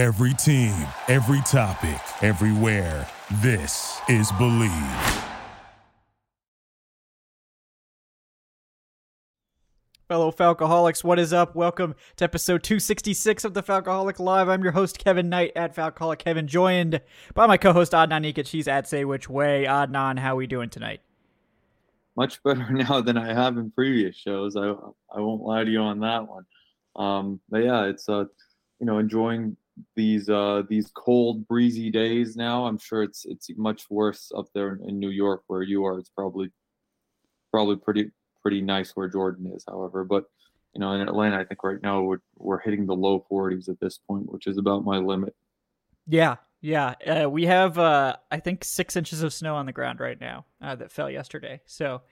Every team, every topic, everywhere. This is Bleav. Fellow Falcoholics, what is up? Welcome to episode 266 of the Falcoholic Live. I'm your host, Kevin Knight at Falcoholic Kevin, joined by my co-host Adnan Ikic. He's at Say Which Way. Adnan, how we doing tonight? Much better now than I have in previous shows. I I won't lie to you on that one. Um, but yeah, it's uh, you know, enjoying these uh these cold, breezy days now. I'm sure it's it's much worse up there in New York where you are. It's probably probably pretty pretty nice where Jordan is, however. But you know, in Atlanta, I think right now we're we're hitting the low 40s at this point, which is about my limit. Yeah, yeah. Uh, we have uh, I think six inches of snow on the ground right now uh, that fell yesterday. So,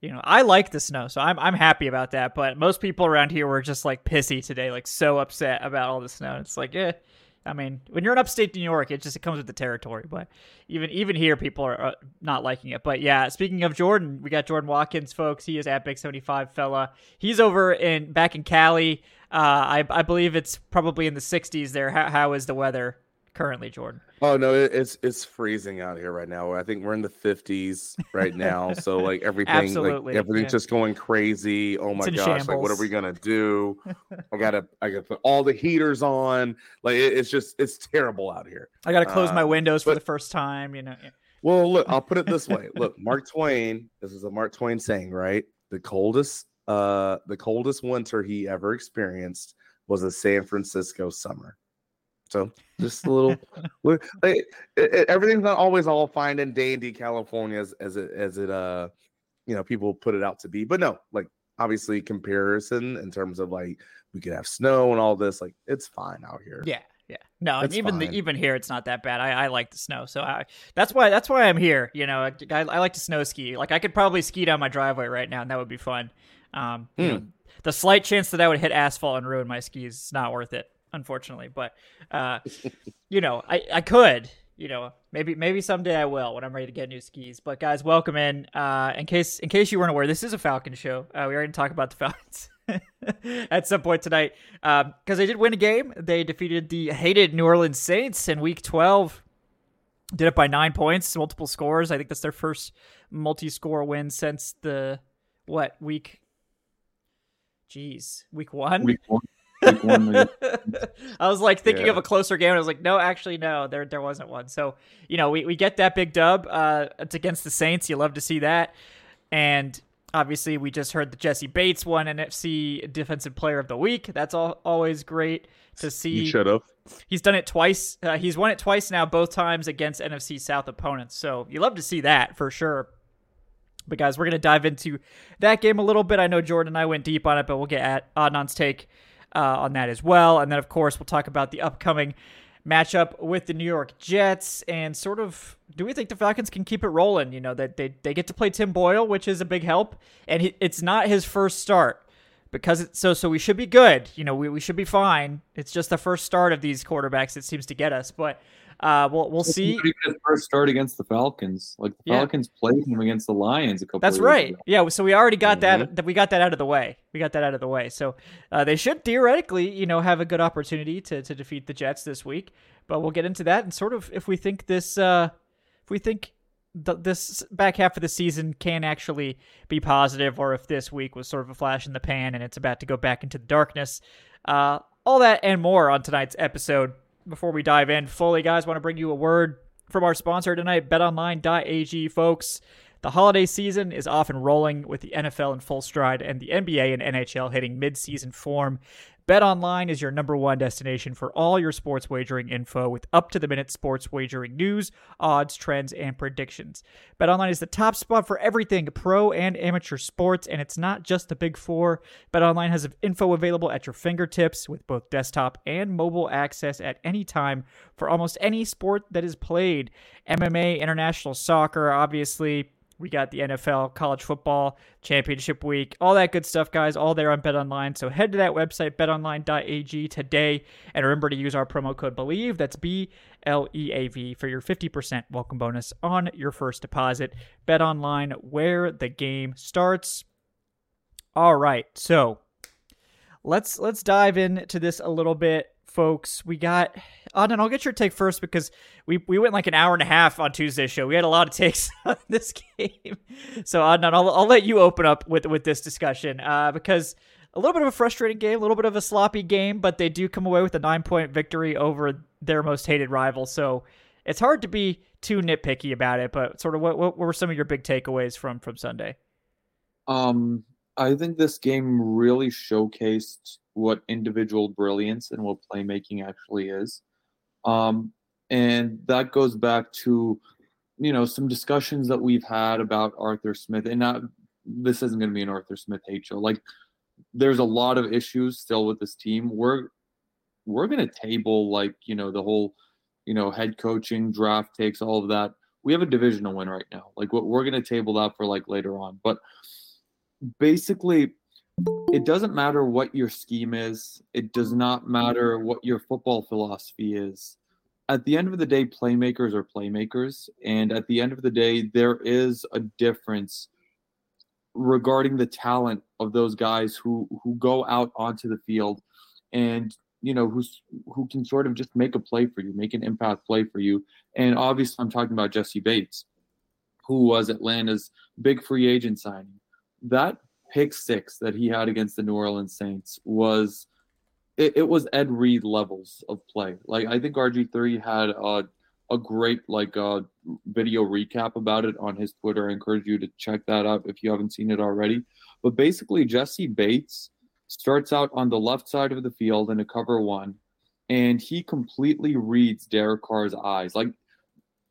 you know, I like the snow, so I'm I'm happy about that. But most people around here were just like pissy today, like so upset about all the snow. It's like, eh, I mean, when you're in upstate New York, it just it comes with the territory. But even even here, people are uh, not liking it. But yeah, speaking of Jordan, we got Jordan Watkins, folks. He is at Big Seventy Five fella. He's over in back in Cali. Uh, I I believe it's probably in the 60s there. How how is the weather currently, Jordan? Oh no, it's it's freezing out here right now. I think we're in the 50s right now. so like everything, like everything's yeah. just going crazy. Oh my gosh! Like what are we gonna do? I gotta I gotta put all the heaters on. Like it, it's just it's terrible out here. I got to close my Uh, windows for the first time. You know. Well, look, I'll put it this way. Look, Mark Twain. This is a Mark Twain saying, right? The coldest, uh, the coldest winter he ever experienced was a San Francisco summer. So just a little, like, it, it- everything's not always all fine and dandy California as, as it as it uh, you know, people put it out to be. But no, like obviously comparison in terms of like we could have snow and all this, like it's fine out here. Yeah, yeah. No, and It's even the, even here, it's not that bad. I, I like the snow, so I that's why that's why I'm here. You know, I, I like to snow ski. Like I could probably ski down my driveway right now, and that would be fun. Um, you know, the slight chance that I would hit asphalt and ruin my skis is not worth it, unfortunately. But uh, you know, I I could. You know, maybe maybe someday I will when I'm ready to get new skis. But guys, welcome in. Uh, in case in case you weren't aware, this is a Falcon show. Uh, we already talked about the Falcons at some point tonight because they did win a game. They defeated the hated New Orleans Saints in Week 12. Did it by nine points, multiple scores. I think that's their first multi-score win since the what week? Jeez, week one. Week one, week one, I was like thinking Yeah. of a closer game. And I was like, no, actually, no, there there wasn't one. So you know, we, we get that big dub. Uh, it's against the Saints. You love to see that. And obviously, we just heard that Jessie Bates won NFC Defensive Player of the Week. That's all, always great to see. You should have. He's done it twice. Uh, he's won it twice now, both times against NFC South opponents. So you love to see that for sure. But guys, we're gonna dive into that game a little bit. I know Jordan and I went deep on it, but we'll get at Adnan's take uh, on that as well. And then, of course, we'll talk about the upcoming matchup with the New York Jets and sort of do we think the Falcons can keep it rolling? You know that they they get to play Tim Boyle, which is a big help, and he, it's not his first start because it's so so we should be good. You know, we, we should be fine. It's just the first start of these quarterbacks that seems to get us, but uh, we'll we'll It's see. first start against the Falcons. Like the Yeah. Falcons played him against the Lions a couple. That's right. ago. Yeah, so we already got Mm-hmm. that that we got that out of the way. We got that out of the way. So uh, they should theoretically, you know, have a good opportunity to to defeat the Jets this week. But we'll get into that and sort of if we think this uh if we think th- this back half of the season can actually be positive or if this week was sort of a flash in the pan and it's about to go back into the darkness. Uh all that and more on tonight's episode. Before we dive in fully, guys, want to bring you a word from our sponsor tonight, betonline.ag, folks. The holiday season is off and rolling with the NFL in full stride and the NBA and NHL hitting mid-season form. BetOnline is your number one destination for all your sports wagering info with up-to-the-minute sports wagering news, odds, trends, and predictions. BetOnline is the top spot for everything pro and amateur sports, and it's not just the big four. BetOnline has info available at your fingertips with both desktop and mobile access at any time for almost any sport that is played. MMA, international soccer, obviously, we got the NFL, college football, championship week, all that good stuff, guys, all there on BetOnline. So head to that website, betonline.ag today, and remember to use our promo code BLEAV, that's B L E A V, for your 50% welcome bonus on your first deposit. BetOnline, where the game starts. All right, so let's let's dive into this a little bit folks. We got and I'll get your take first because we we went like an hour and a half on Tuesday's show. We had a lot of takes on this game, so Adnan, I'll I'll let you open up with with this discussion uh, because a little bit of a frustrating game, a little bit of a sloppy game, but they do come away with a nine point victory over their most hated rival. So it's hard to be too nitpicky about it. But sort of what what were some of your big takeaways from from Sunday? Um, I think this game really showcased what individual brilliance and what playmaking actually is. Um, and that goes back to, you know, some discussions that we've had about Arthur Smith. And not, this isn't going to be an Arthur Smith hate show. Like, there's a lot of issues still with this team. We're we're going to table like you know the whole you know head coaching draft takes all of that. We have a divisional win right now. Like what we're going to table that for like later on. But basically it doesn't matter what your scheme is. It does not matter what your football philosophy is. At the end of the day, playmakers are playmakers. And at the end of the day, there is a difference regarding the talent of those guys who who go out onto the field and you know who's who can sort of just make a play for you, make an impact play for you. And obviously, I'm talking about Jessie Bates, who was Atlanta's big free agent signing. That pick six that he had against the New Orleans Saints was it, it was Ed Reed levels of play. Like I think RG3 had a a great like uh, video recap about it on his Twitter. I encourage you to check that out if you haven't seen it already. But basically, Jessie Bates starts out on the left side of the field in a cover one, and he completely reads Derek Carr's eyes. Like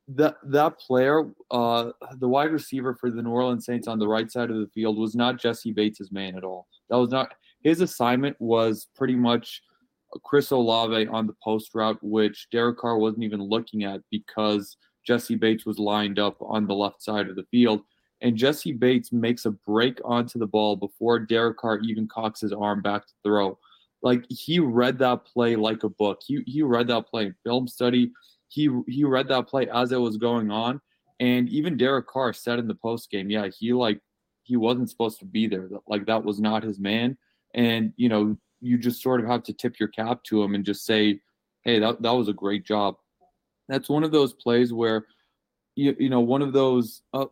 that that player, uh, the wide receiver for the New Orleans Saints on the right side of the field was not Jessie Bates's man at all. That was not his assignment. Was pretty much Chris Olave on the post route, which Derek Carr wasn't even looking at because Jessie Bates was lined up on the left side of the field. And Jessie Bates makes a break onto the ball before Derek Carr even cocks his arm back to throw. Like he read that play like a book. He he read that play in film study he he read that play as it was going on, and even Derek Carr said in the post game, yeah, he like he wasn't supposed to be there. Like that was not his man, and you know you just sort of have to tip your cap to him and just say, hey, that that was a great job. That's one of those plays where you you know one of those. Uh,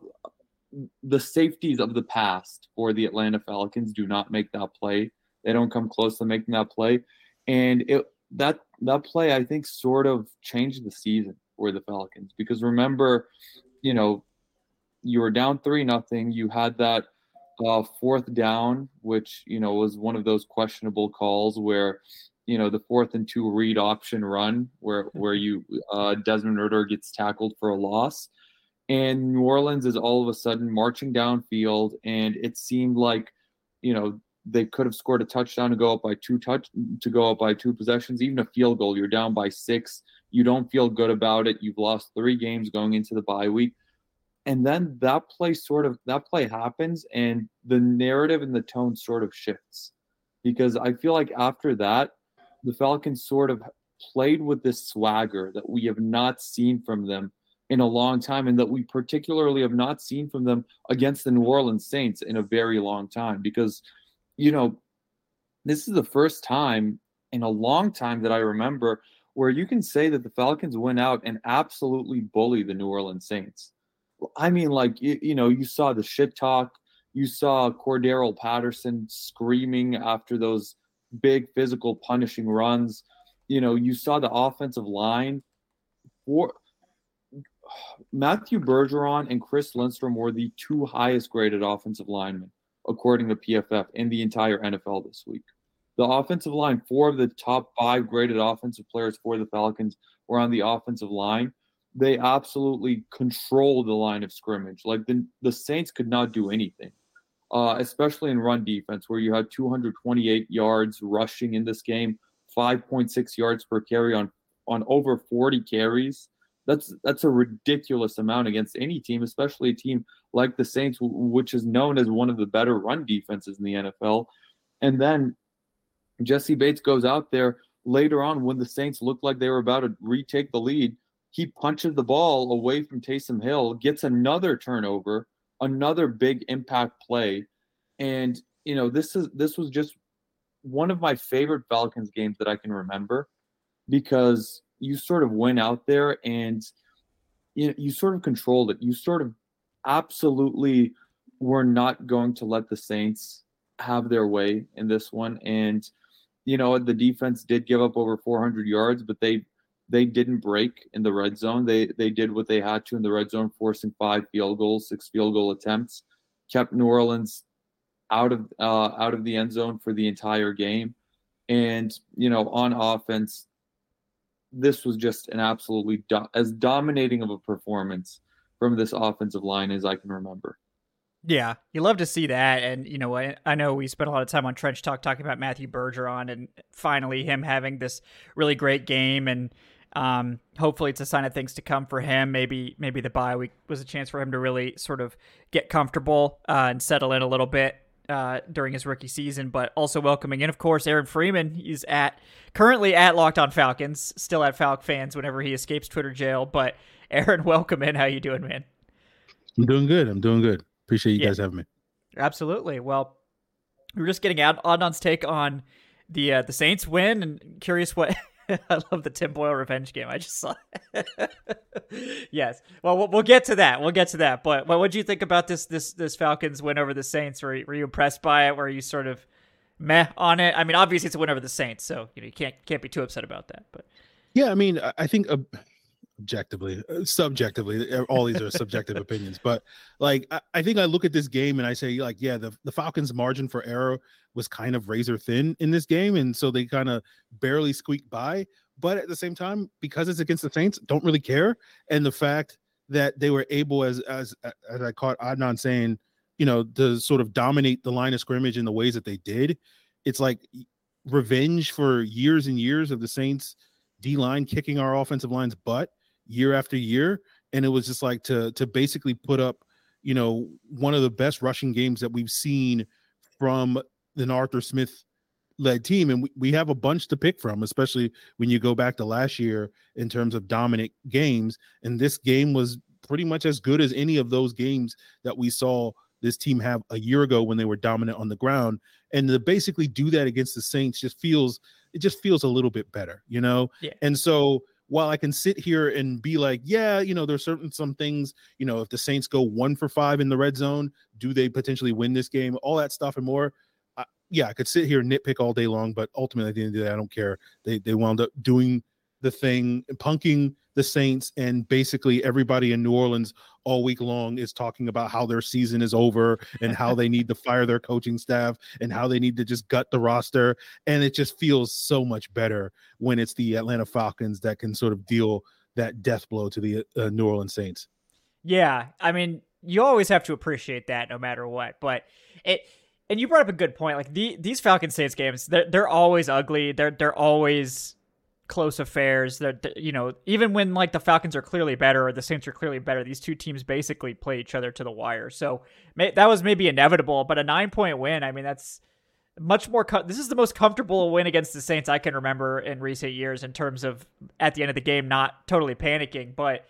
the safeties of the past for the Atlanta Falcons do not make that play. They don't come close to making that play. And it that that play I think sort of changed the season for the Falcons because remember, you know, you were down three nothing. You had that uh, fourth down, which you know was one of those questionable calls where you know the fourth and two read option run where where you uh, Desmond Ridder gets tackled for a loss, and New Orleans is all of a sudden marching downfield, and it seemed like you know they could have scored a touchdown to go up by two touch to go up by two possessions, even a field goal. You're down by six. You don't feel good about it. You've lost three games going into the bye week. And then that play sort of that play happens and the narrative and the tone sort of shifts. Because I feel like after that, the Falcons sort of played with this swagger that we have not seen from them in a long time and that we particularly have not seen from them against the New Orleans Saints in a very long time because you know, this is the first time in a long time that I remember where you can say that the Falcons went out and absolutely bully the New Orleans Saints. I mean, like, you, you know, you saw the shit talk. You saw Cordarrelle Patterson screaming after those big physical punishing runs. You know, you saw the offensive line. For, Matthew Bergeron and Chris Lindstrom were the two highest graded offensive linemen according to PFF, in the entire NFL this week. The offensive line, four of the top five graded offensive players for the Falcons were on the offensive line. They absolutely controlled the line of scrimmage. Like the, the Saints could not do anything, uh, especially in run defense, where you had 228 yards rushing in this game, 5.6 yards per carry on, on over 40 carries. That's that's a ridiculous amount against any team, especially a team like the Saints, which is known as one of the better run defenses in the NFL. And then Jessie Bates goes out there later on when the Saints looked like they were about to retake the lead. He punches the ball away from Taysom Hill, gets another turnover, another big impact play. And you know, this is this was just one of my favorite Falcons games that I can remember because you sort of went out there and you, you sort of controlled it. You sort of absolutely were not going to let the Saints have their way in this one. And, you know, the defense did give up over 400 yards, but they they didn't break in the red zone. They they did what they had to in the red zone, forcing five field goals, six field goal attempts, kept New Orleans out of uh, out of the end zone for the entire game. And you know, on offense, this was just an absolutely do- as dominating of a performance from this offensive line as I can remember. Yeah, you love to see that, and you know, I, I know we spent a lot of time on Trench Talk talking about Matthew Bergeron, and finally him having this really great game, and um, hopefully it's a sign of things to come for him. Maybe maybe the bye week was a chance for him to really sort of get comfortable uh, and settle in a little bit uh, during his rookie season, but also welcoming in, of course, Aaron Freeman. He's at currently at Locked On Falcons, still at Falc fans whenever he escapes Twitter jail. But Aaron, welcome in. How you doing, man? I'm doing good. I'm doing good. Appreciate you yeah. guys having me. Absolutely. Well, we are just getting out Adnan's take on the uh, the Saints win, and curious what I love the Tim Boyle revenge game. I just saw. yes. Well, well, we'll get to that. We'll get to that. But what do you think about this this this Falcons win over the Saints? Were were you impressed by it? Were you sort of meh on it? I mean, obviously it's a win over the Saints, so you know you can't can't be too upset about that. But yeah, I mean, I think. Uh, objectively uh, subjectively all these are subjective opinions but like I, I, think i look at this game and i say like yeah the, the falcons margin for error was kind of razor thin in this game and so they kind of barely squeaked by but at the same time because it's against the saints don't really care and the fact that they were able as as as i caught adnan saying you know to sort of dominate the line of scrimmage in the ways that they did it's like revenge for years and years of the saints D line kicking our offensive line's butt year after year and it was just like to to basically put up you know one of the best rushing games that we've seen from an Arthur Smith led team and we, we have a bunch to pick from especially when you go back to last year in terms of dominant games and this game was pretty much as good as any of those games that we saw this team have a year ago when they were dominant on the ground and to basically do that against the Saints just feels it just feels a little bit better you know yeah. and so while I can sit here and be like, yeah, you know, there's certain some things, you know, if the Saints go one for five in the red zone, do they potentially win this game? All that stuff and more. Uh, yeah, I could sit here and nitpick all day long, but ultimately at the end of the day, I don't care. They they wound up doing the thing, punking the Saints, and basically everybody in New Orleans all week long is talking about how their season is over and how they need to fire their coaching staff and how they need to just gut the roster. And it just feels so much better when it's the Atlanta Falcons that can sort of deal that death blow to the uh, New Orleans Saints. Yeah, I mean, you always have to appreciate that no matter what, but it and you brought up a good point. Like the, these Falcons Saints games, they're they're always ugly. They're they're always close affairs that you know even when like the falcons are clearly better or the saints are clearly better these two teams basically play each other to the wire. So may, that was maybe inevitable but a nine point win i mean that's much more co- this is the most comfortable win against the saints i can remember in recent years in terms of at the end of the game not totally panicking but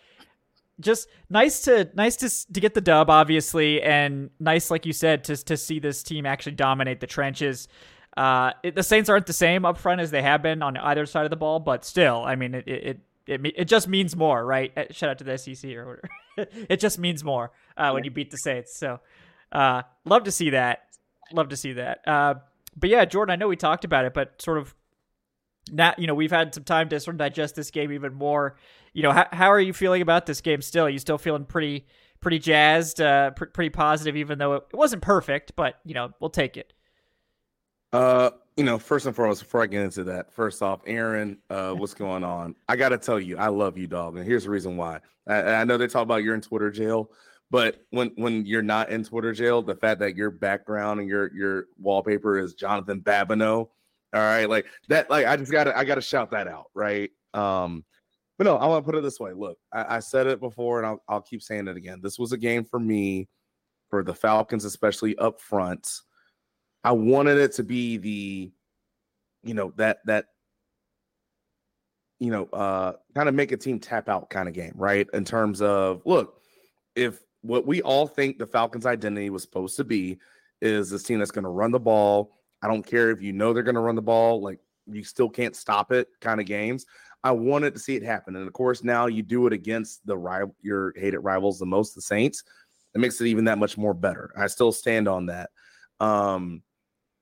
just nice to nice to to get the dub obviously and nice like you said to to see this team actually dominate the trenches uh, it, the Saints aren't the same up front as they have been on either side of the ball, but still, I mean, it it it, it just means more, right? Uh, shout out to the SEC or whatever. it just means more uh, when you beat the Saints. So, uh, love to see that. Love to see that. Uh, but yeah, Jordan, I know we talked about it, but sort of now, you know, we've had some time to sort of digest this game even more. You know, how, how are you feeling about this game still? Are you still feeling pretty, pretty jazzed, uh, pr- pretty positive, even though it, it wasn't perfect, but, you know, we'll take it. Uh, you know, first and foremost, before I get into that, first off, Aaron, uh, what's going on? I gotta tell you, I love you, dog, and here's the reason why. I, I know they talk about you're in Twitter jail, but when when you're not in Twitter jail, the fact that your background and your your wallpaper is Jonathan Babineaux, all right, like that, like I just gotta I gotta shout that out, right? Um, but no, I want to put it this way. Look, I, I said it before, and I'll, I'll keep saying it again. This was a game for me, for the Falcons, especially up front I wanted it to be the, you know, that that you know, uh kind of make a team tap out kind of game, right? In terms of look, if what we all think the Falcons' identity was supposed to be is this team that's going to run the ball. I don't care if you know they're going to run the ball. Like you still can't stop it kind of games. I wanted to see it happen, and of course, now you do it against the rival, your hated rivals the most, the Saints. It makes it even that much more better. I still stand on that. Um,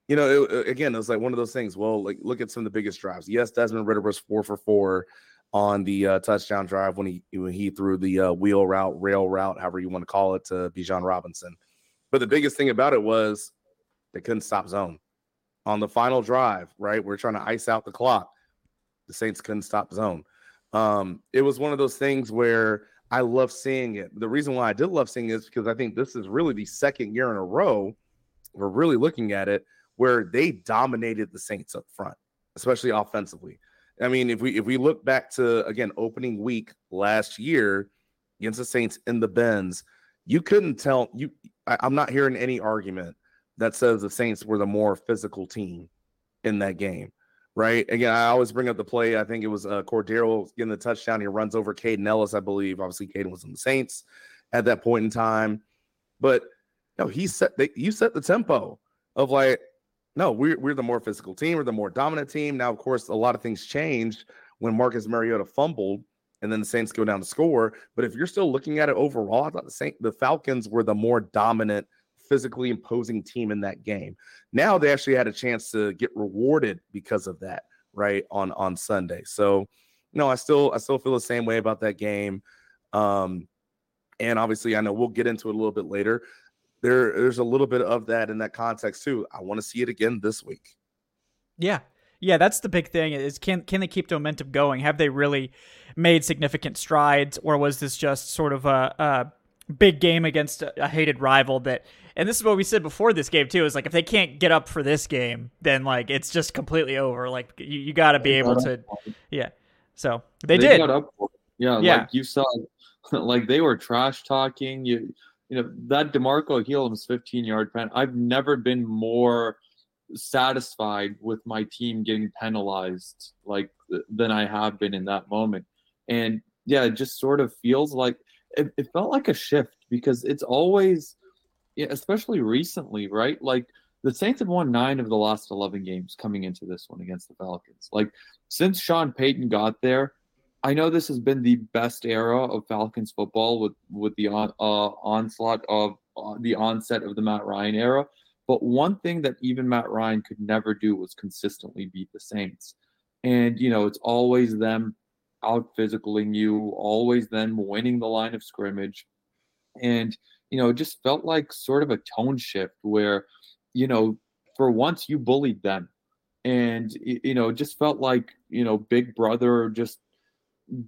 you know, it, again, it was like one of those things. Well, like look at some of the biggest drives. Yes, Desmond Ridder was four for four on the uh, touchdown drive when he when he threw the uh, wheel route, rail route, however you want to call it, to Bijan Robinson. But the biggest thing about it was they couldn't stop zone on the final drive. Right, we're trying to ice out the clock. The Saints couldn't stop zone. Um, it was one of those things where I love seeing it. The reason why I did love seeing it is because I think this is really the second year in a row we're really looking at it where they dominated the Saints up front, especially offensively. I mean, if we if we look back to again opening week last year against the Saints in the Benz, you couldn't tell you. I, I'm not hearing any argument that says the Saints were the more physical team in that game, right? Again, I always bring up the play. I think it was uh, Cordarrelle getting the touchdown. He runs over Kaden Elliss, I believe. Obviously, Kaden was in the Saints at that point in time, but no, he set they, you set the tempo of like no, we're we're the more physical team, we're the more dominant team. Now, of course, a lot of things changed when Marcus Mariota fumbled and then the Saints go down to score. But if you're still looking at it overall, I thought the Saint the Falcons were the more dominant, physically imposing team in that game. Now they actually had a chance to get rewarded because of that, right? On on Sunday. So no, I still I still feel the same way about that game. Um, and obviously, I know we'll get into it a little bit later there there's a little bit of that in that context too. I want to see it again this week. Yeah. Yeah, that's the big thing is can can they keep the momentum going? Have they really made significant strides or was this just sort of a, a big game against a, a hated rival that and this is what we said before this game too is like if they can't get up for this game then like it's just completely over like you, you got to be able to yeah so they, they did yeah, yeah like you saw like they were trash talking you you know that DeMarco Hellams' 15 yard pen. I've never been more satisfied with my team getting penalized like than I have been in that moment. And yeah, it just sort of feels like it, it felt like a shift because it's always, yeah, especially recently, right? Like the Saints have won nine of the last 11 games coming into this one against the Falcons. Like since Sean Payton got there, I know this has been the best era of Falcons football with with the on, uh, onslaught of uh, the onset of the Matt Ryan era. But one thing that even Matt Ryan could never do was consistently beat the Saints. And you know, it's always them out physicaling you, always them winning the line of scrimmage. And you know, it just felt like sort of a tone shift where, you know, for once you bullied them. And you know, it just felt like, you know, Big Brother just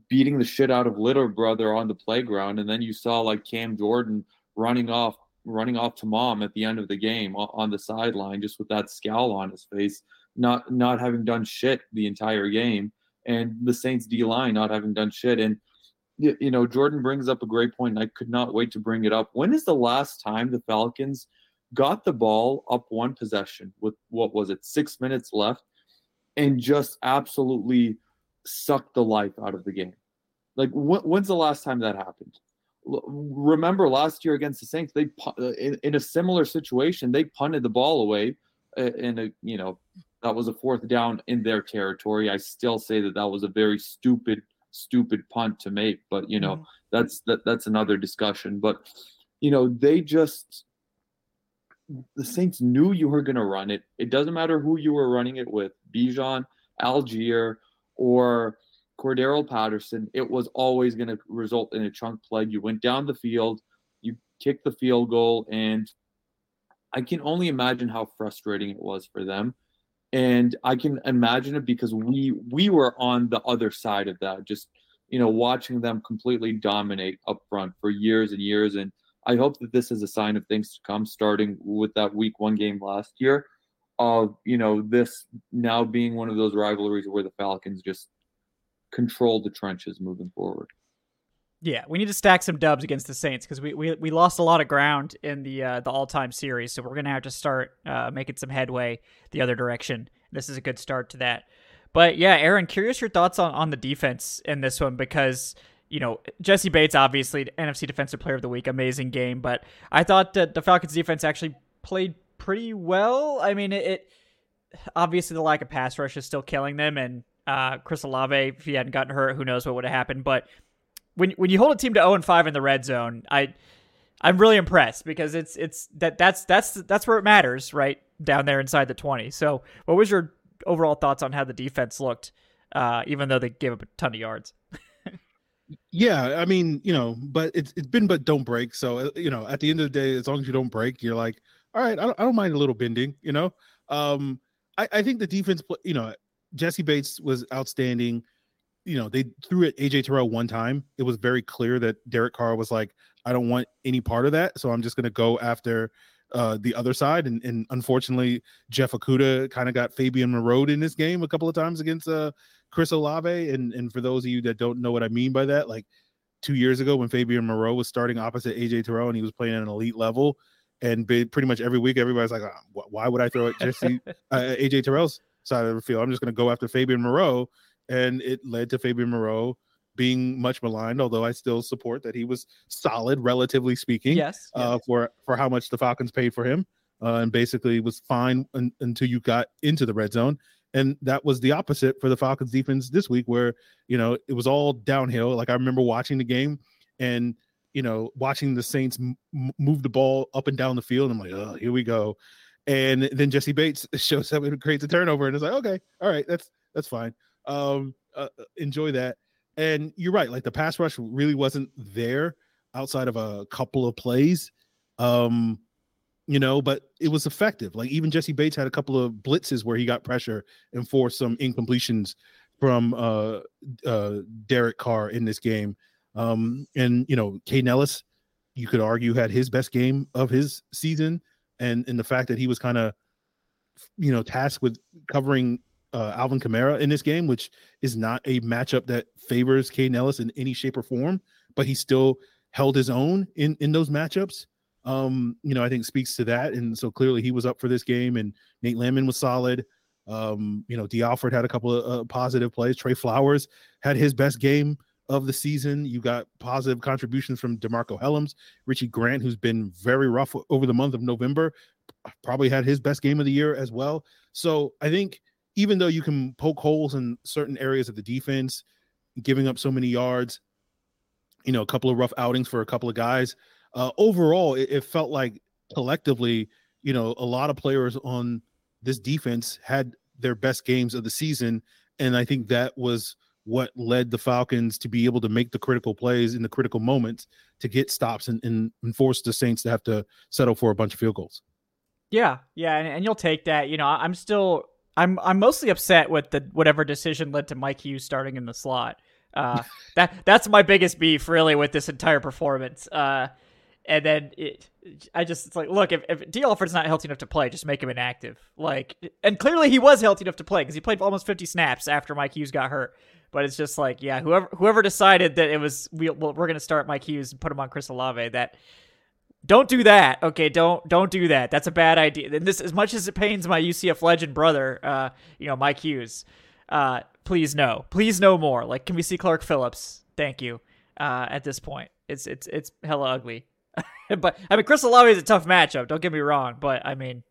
beating the shit out of little brother on the playground and then you saw like Cam Jordan running off running off to mom at the end of the game on the sideline just with that scowl on his face not not having done shit the entire game and the Saints D line not having done shit and you know Jordan brings up a great point and I could not wait to bring it up. When is the last time the Falcons got the ball up one possession with what was it 6 minutes left and just absolutely sucked the life out of the game. Like, wh- when's the last time that happened? L- remember last year against the Saints, they uh, in, in a similar situation they punted the ball away, uh, in a you know that was a fourth down in their territory. I still say that that was a very stupid, stupid punt to make, but you know mm-hmm. that's that that's another discussion. But you know they just the Saints knew you were going to run it. It doesn't matter who you were running it with, Bijan, Allgeier, or Cordarrelle Patterson, it was always going to result in a chunk play. You went down the field, you kicked the field goal, and I can only imagine how frustrating it was for them. And I can imagine it because we we were on the other side of that, just you know, watching them completely dominate up front for years and years. And I hope that this is a sign of things to come, starting with that week one game last year of you know this now being one of those rivalries where the Falcons just control the trenches moving forward. Yeah, we need to stack some dubs against the Saints because we, we we lost a lot of ground in the uh, the all time series, so we're gonna have to start uh, making some headway the other direction. This is a good start to that. But yeah, Aaron, curious your thoughts on on the defense in this one because you know Jessie Bates obviously NFC Defensive Player of the Week, amazing game, but I thought that the Falcons defense actually played pretty well. I mean, it, it obviously the lack of pass rush is still killing them, and uh, Chris Olave, if he hadn't gotten hurt, who knows what would have happened. But when when you hold a team to 0 and 5 in the red zone, I I'm really impressed because it's it's that that's that's that's where it matters, right down there inside the 20. So, what was your overall thoughts on how the defense looked, uh, even though they gave up a ton of yards? yeah, I mean, you know, but it's it's been but don't break. So uh, you know, at the end of the day, as long as you don't break, you're like, all right, I don't, I don't mind a little bending. You know, um, I I think the defense, you know, Jessie Bates was outstanding. You know, they threw at AJ Terrell one time. It was very clear that Derek Carr was like, I don't want any part of that. So I'm just going to go after uh, the other side. And, and unfortunately, Jeff Okudah kind of got Fabian Moreau in this game a couple of times against uh, Chris Olave. And, and for those of you that don't know what I mean by that, like two years ago when Fabian Moreau was starting opposite AJ Terrell and he was playing at an elite level, and pretty much every week everybody's like, oh, why would I throw at Jessie uh, AJ Terrell's side of the field? I'm just going to go after Fabian Moreau, and it led to Fabian Moreau being much maligned, although I still support that he was solid, relatively speaking. Yes. Uh, for for how much the Falcons paid for him, uh, and basically was fine un- until you got into the red zone. And that was the opposite for the Falcons defense this week, where you know it was all downhill. Like I remember watching the game and you know watching the Saints m- move the ball up and down the field. I'm like, oh, here we go. And then Jessie Bates shows up and creates a turnover, and it's like, okay, all right, that's that's fine. Um, uh, uh enjoy that and you're right, like the pass rush really wasn't there outside of a couple of plays. Um, you know, but it was effective. Like even Jessie Bates had a couple of blitzes where he got pressure and forced some incompletions from uh uh Derek Carr in this game. Um, and you know, Kaden Elliss, you could argue had his best game of his season, and and the fact that he was kind of you know tasked with covering uh, Alvin Kamara in this game, which is not a matchup that favors Kaden Elliss in any shape or form, but he still held his own in in those matchups. Um, you know, I think speaks to that, and so clearly he was up for this game, and Nate Landman was solid. Um, you know, Dee Alford had a couple of uh, positive plays. Trey Flowers had his best game of the season. You got positive contributions from DeMarco Hellams, Richie Grant, who's been very rough over the month of November, probably had his best game of the year as well. So I think even though you can poke holes in certain areas of the defense, giving up so many yards, you know, a couple of rough outings for a couple of guys. Uh, overall, it, it felt like collectively, you know, a lot of players on this defense had their best games of the season. And I think that was what led the Falcons to be able to make the critical plays in the critical moments to get stops and, and, force the Saints to have to settle for a bunch of field goals. Yeah, yeah, and, and you'll take that. You know, I'm still I'm I'm mostly upset with the whatever decision led to Mike Hughes starting in the slot. Uh, that that's my biggest beef really with this entire performance. Uh, and then it, I just it's like, look, if, if Dee Alford's not healthy enough to play, just make him inactive. Like, and clearly he was healthy enough to play because he played almost 50 snaps after Mike Hughes got hurt. But it's just like, yeah, whoever whoever decided that it was we well, we're gonna start Mike Hughes and put him on Chris Olave, that don't do that. Okay, don't don't do that. That's a bad idea. And this, as much as it pains my UCF legend brother, uh, you know, Mike Hughes, uh, please no, please no more. Like, can we see Clark Phillips? Thank you. Uh, at this point, it's it's it's hella ugly. but I mean, Chris Olave is a tough matchup. Don't get me wrong, but I mean,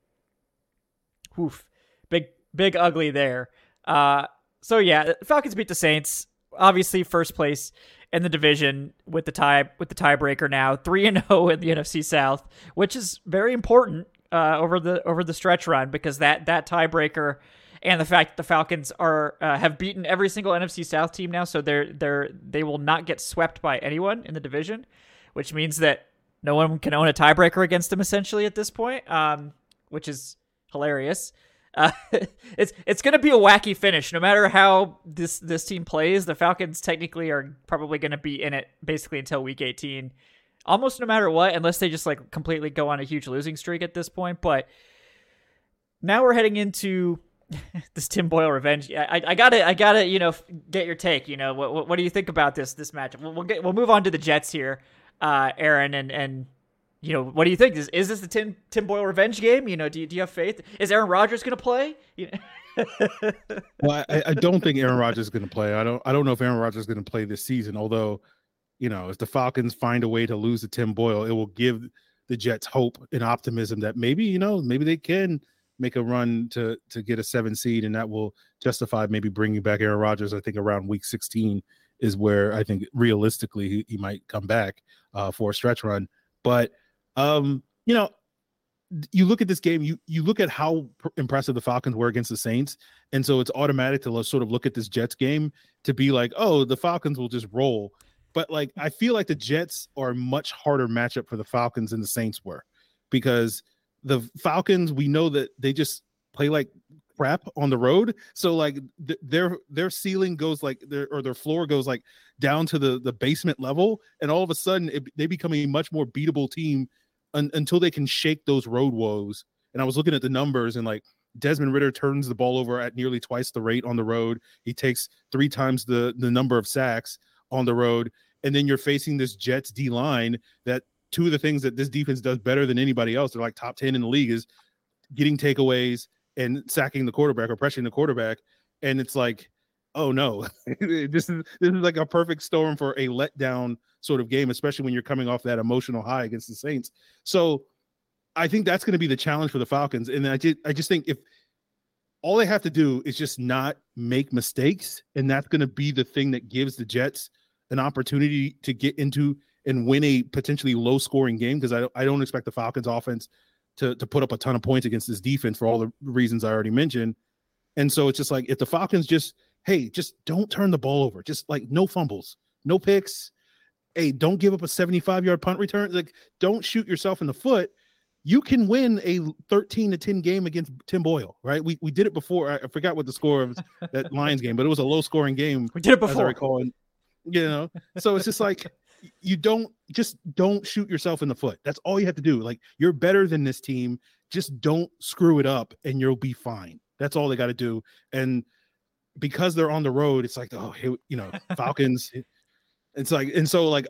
woof, big big ugly there. Uh, so yeah, Falcons beat the Saints. Obviously, first place in the division with the tie with the tiebreaker now, three and zero oh in the NFC South, which is very important uh, over the over the stretch run because that that tiebreaker and the fact that the Falcons are uh, have beaten every single NFC South team now, so they're they're they will not get swept by anyone in the division, which means that no one can own a tiebreaker against them essentially at this point, um, which is hilarious. Uh, it's it's going to be a wacky finish, no matter how this this team plays. The Falcons technically are probably going to be in it basically until week 18, almost no matter what, unless they just like completely go on a huge losing streak at this point. But now we're heading into this Tim Boyle revenge. I, I gotta I gotta you know get your take. You know what, what, what do you think about this this matchup? We'll, we'll get we'll move on to the Jets here, uh, Aaron, and and you know, what do you think? Is, is this the Tim Tim Boyle revenge game? You know, do you, do you have faith? Is Aaron Rodgers going to play? You know? well, I, I, don't think Aaron Rodgers is going to play. I don't. I don't know if Aaron Rodgers is going to play this season. Although, you know, if the Falcons find a way to lose to Tim Boyle, it will give the Jets hope and optimism that maybe you know maybe they can make a run to to get a seven seed, and that will justify maybe bringing back Aaron Rodgers. I think around week 16 is where I think realistically he, he might come back uh, for a stretch run. But um, you know, you look at this game, you you look at how pr- impressive the Falcons were against the Saints, and so it's automatic to sort of look at this Jets game to be like, oh, the Falcons will just roll. But like, I feel like the Jets are a much harder matchup for the Falcons than the Saints were, because the Falcons, we know that they just play like crap on the road. So like th- their their ceiling goes like their or their floor goes like down to the the basement level, and all of a sudden it, they become a much more beatable team un- until they can shake those road woes. And I was looking at the numbers and like Desmond Ridder turns the ball over at nearly twice the rate on the road. He takes three times the the number of sacks on the road, and then you're facing this Jets D line that two of the things that this defense does better than anybody else, they're like top 10 in the league, is getting takeaways and sacking the quarterback or pressuring the quarterback. And it's like, oh no, this is this is like a perfect storm for a letdown sort of game, especially when you're coming off that emotional high against the Saints. So I think that's going to be the challenge for the Falcons. And I just I just think if all they have to do is just not make mistakes, and that's going to be the thing that gives the Jets an opportunity to get into and win a potentially low scoring game because I, I don't expect the Falcons offense to, to put up a ton of points against this defense for all the reasons I already mentioned. And so it's just like if the Falcons just, hey, just don't turn the ball over, just like no fumbles, no picks. Hey, don't give up a 75 yard punt return. Like, don't shoot yourself in the foot. You can win a 13 to 10 game against Tim Boyle, right? We, we did it before. I, I forgot what the score of that Lions game, but it was a low scoring game. We did it As I before. recall. And, you know, so it's just like you don't just don't shoot yourself in the foot. That's all you have to do. Like you're better than this team. Just don't screw it up and you'll be fine. That's all they got to do. And because they're on the road, it's like, oh, you know, Falcons. it's like, and so like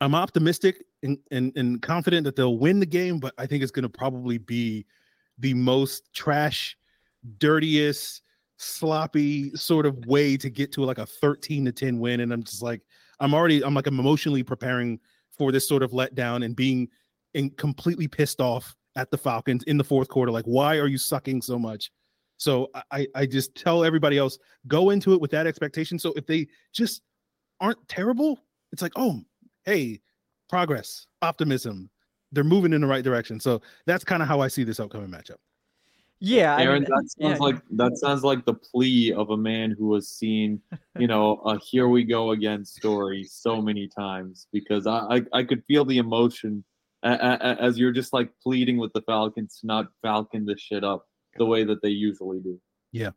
I'm optimistic and, and and confident that they'll win the game, but I think it's gonna probably be the most trash, dirtiest, sloppy sort of way to get to like a 13 to 10 win. And I'm just like, I'm already, I'm like, I'm emotionally preparing for this sort of letdown and being in completely pissed off at the Falcons in the fourth quarter. Like, why are you sucking so much? So I, I just tell everybody else go into it with that expectation. So if they just aren't terrible, it's like, oh, hey, progress, optimism. They're moving in the right direction. So that's kind of how I see this upcoming matchup. Yeah, I mean, that sounds yeah. like that sounds like the plea of a man who has seen, you know, a "Here we go again" story so many times. Because I, I, I could feel the emotion as you're just like pleading with the Falcons to not Falcon this shit up the way that they usually do. Yeah.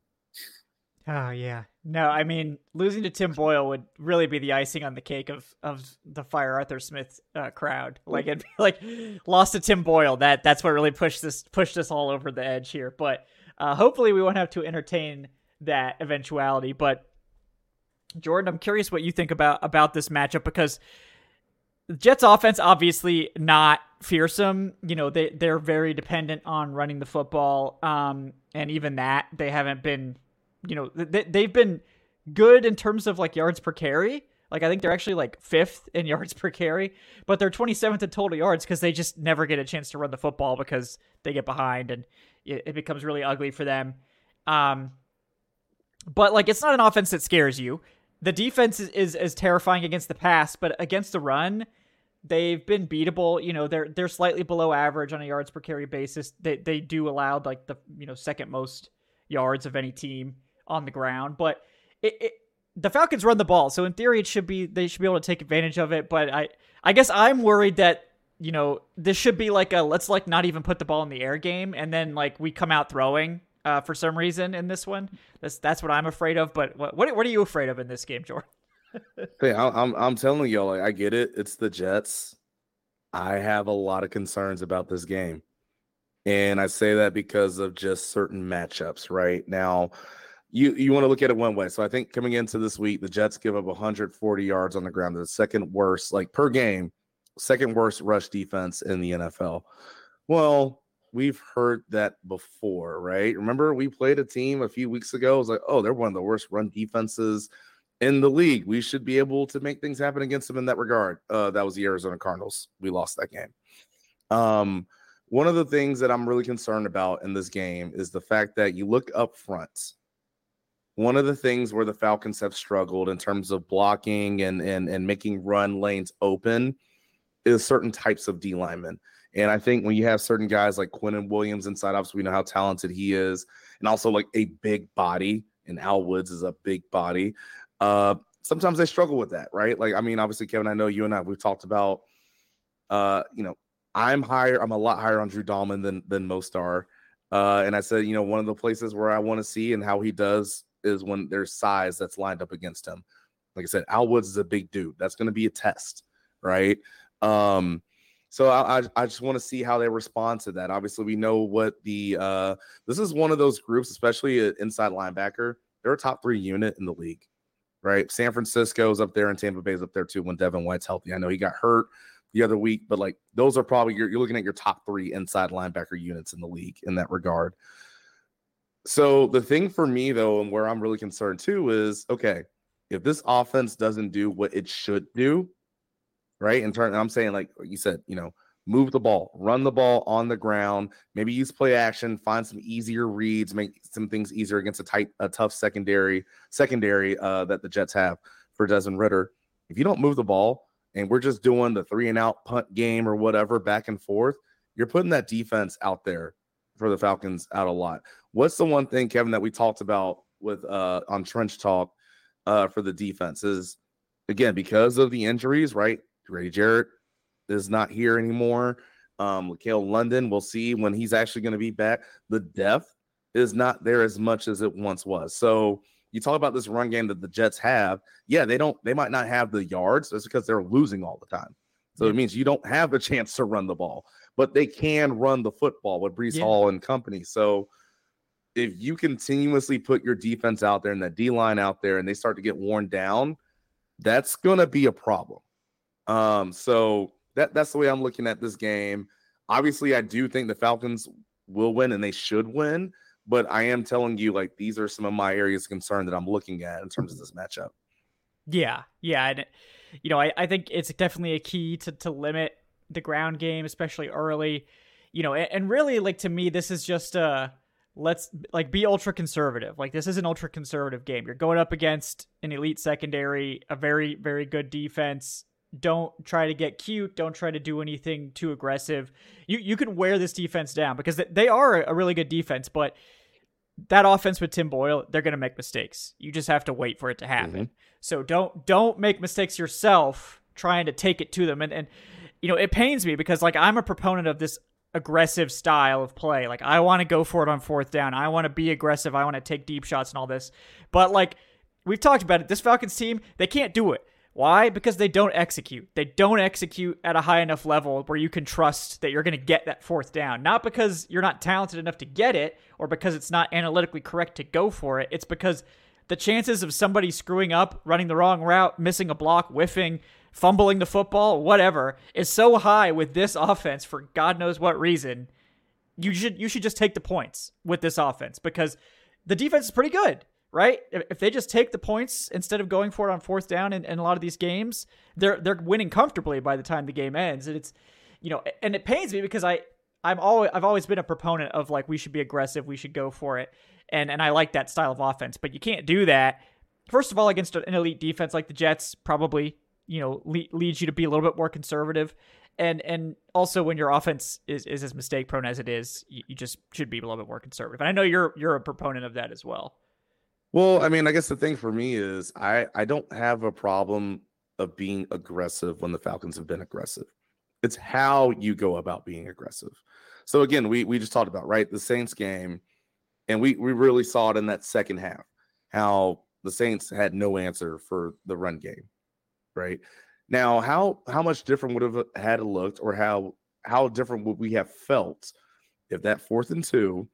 Oh yeah. No, I mean losing to Tim Boyle would really be the icing on the cake of of the Fire Arthur Smith uh, crowd. Like it like lost to Tim Boyle. That that's what really pushed this pushed us all over the edge here. But uh, hopefully we won't have to entertain that eventuality. But Jordan, I'm curious what you think about about this matchup because Jets offense obviously not fearsome. You know, they they're very dependent on running the football. Um and even that they haven't been you know, they, they've been good in terms of like yards per carry. Like I think they're actually like fifth in yards per carry, but they're 27th in total yards because they just never get a chance to run the football because they get behind and it, it becomes really ugly for them. Um, but like it's not an offense that scares you. The defense is, is is terrifying against the pass, but against the run, they've been beatable. You know, they're they're slightly below average on a yards per carry basis. They they do allow like the you know second most yards of any team on the ground, but it, it the Falcons run the ball, so in theory it should be they should be able to take advantage of it. But I I guess I'm worried that you know this should be like a let's like not even put the ball in the air game, and then like we come out throwing uh, for some reason in this one. That's that's what I'm afraid of. But what what, what are you afraid of in this game, Jordan? Hey, I'm I'm telling y'all, like, I get it. It's the Jets. I have a lot of concerns about this game, and I say that because of just certain matchups. Right now, you you want to look at it one way. So I think coming into this week, the Jets give up 140 yards on the ground. They're the second worst, like per game, second worst rush defense in the NFL. Well, we've heard that before, right? Remember, we played a team a few weeks ago. It was like, oh, they're one of the worst run defenses in the league. We should be able to make things happen against them in that regard. Uh, that was the Arizona Cardinals. We lost that game. Um, one of the things that I'm really concerned about in this game is the fact that you look up front. One of the things where the Falcons have struggled in terms of blocking and and and making run lanes open is certain types of D linemen. And I think when you have certain guys like Quinnen Williams inside, obviously we know how talented he is, and also like a big body, and Al Woods is a big body. Uh, sometimes they struggle with that, right? Like, I mean, obviously, Kevin, I know you and I we've talked about uh, you know, I'm higher, I'm a lot higher on Drew Dalman than than most are. Uh, and I said, you know, one of the places where I want to see and how he does is when there's size that's lined up against him. Like I said, Al Woods is a big dude. That's going to be a test, right? Um, so I, I, I just want to see how they respond to that. Obviously, we know what the uh, this is one of those groups, especially inside linebacker. They're a top three unit in the league, right? San Francisco's up there and Tampa Bay's up there too when Devin White's healthy. I know he got hurt the other week, but like those are probably you're, you're looking at your top three inside linebacker units in the league in that regard. So the thing for me though, and where I'm really concerned too, is okay, if this offense doesn't do what it should do, right? In turn, I'm saying like you said, you know, move the ball, run the ball on the ground, maybe use play action, find some easier reads, make some things easier against a tight, a tough secondary, secondary uh, that the Jets have for Desmond Ridder. If you don't move the ball and we're just doing the three and out punt game or whatever back and forth, you're putting that defense out there for the Falcons out a lot. What's the one thing, Kevin, that we talked about with uh on trench talk uh for the defense is again because of the injuries, right? Grady Jarrett is not here anymore. Um, Kale London, we'll see when he's actually going to be back. The depth is not there as much as it once was. So you talk about this run game that the Jets have. Yeah, they don't, they might not have the yards. That's because they're losing all the time. So yeah. it means you don't have a chance to run the ball, but they can run the football with Breece yeah. Hall and company. So if you continuously put your defense out there and the D line out there and they start to get worn down, that's going to be a problem. Um, so that that's the way I'm looking at this game. Obviously, I do think the Falcons will win and they should win but I am telling you, like, these are some of my areas of concern that I'm looking at in terms of this matchup. Yeah, yeah, and you know, I, I think it's definitely a key to to limit the ground game, especially early. You know, and, and really, like to me, this is just a let's like be ultra conservative. Like this is an ultra conservative game. You're going up against an elite secondary, a very very good defense. Don't try to get cute. Don't try to do anything too aggressive. You you can wear this defense down because they are a really good defense, but that offense with Tim Boyle, they're going to make mistakes. You just have to wait for it to happen. Mm-hmm. So don't don't make mistakes yourself trying to take it to them. And and you know, it pains me because like I'm a proponent of this aggressive style of play. Like I want to go for it on fourth down. I want to be aggressive. I want to take deep shots and all this. But like we've talked about it, this Falcons team, they can't do it. Why? Because they don't execute. They don't execute at a high enough level where you can trust that you're going to get that fourth down. Not because you're not talented enough to get it or because it's not analytically correct to go for it. It's because the chances of somebody screwing up, running the wrong route, missing a block, whiffing, fumbling the football, whatever, is so high with this offense for God knows what reason. You should you should just take the points with this offense because the defense is pretty good right? If they just take the points instead of going for it on fourth down in, in, a lot of these games, they're they're winning comfortably by the time the game ends. And it's you know, and it pains me because I I'm always I've always been a proponent of like we should be aggressive, we should go for it, and and I like that style of offense. But you can't do that. First of all, against an elite defense like the Jets, probably you know le- leads you to be a little bit more conservative. And and also when your offense is, is as mistake prone as it is, you, you just should be a little bit more conservative. And I know you're you're a proponent of that as well. Well, I mean, I guess the thing for me is I I don't have a problem of being aggressive when the Falcons have been aggressive. It's how you go about being aggressive. So again, we we just talked about right the Saints game, and we we really saw it in that second half how the Saints had no answer for the run game. Right now, how how much different would have had looked, or how how different would we have felt if that fourth and two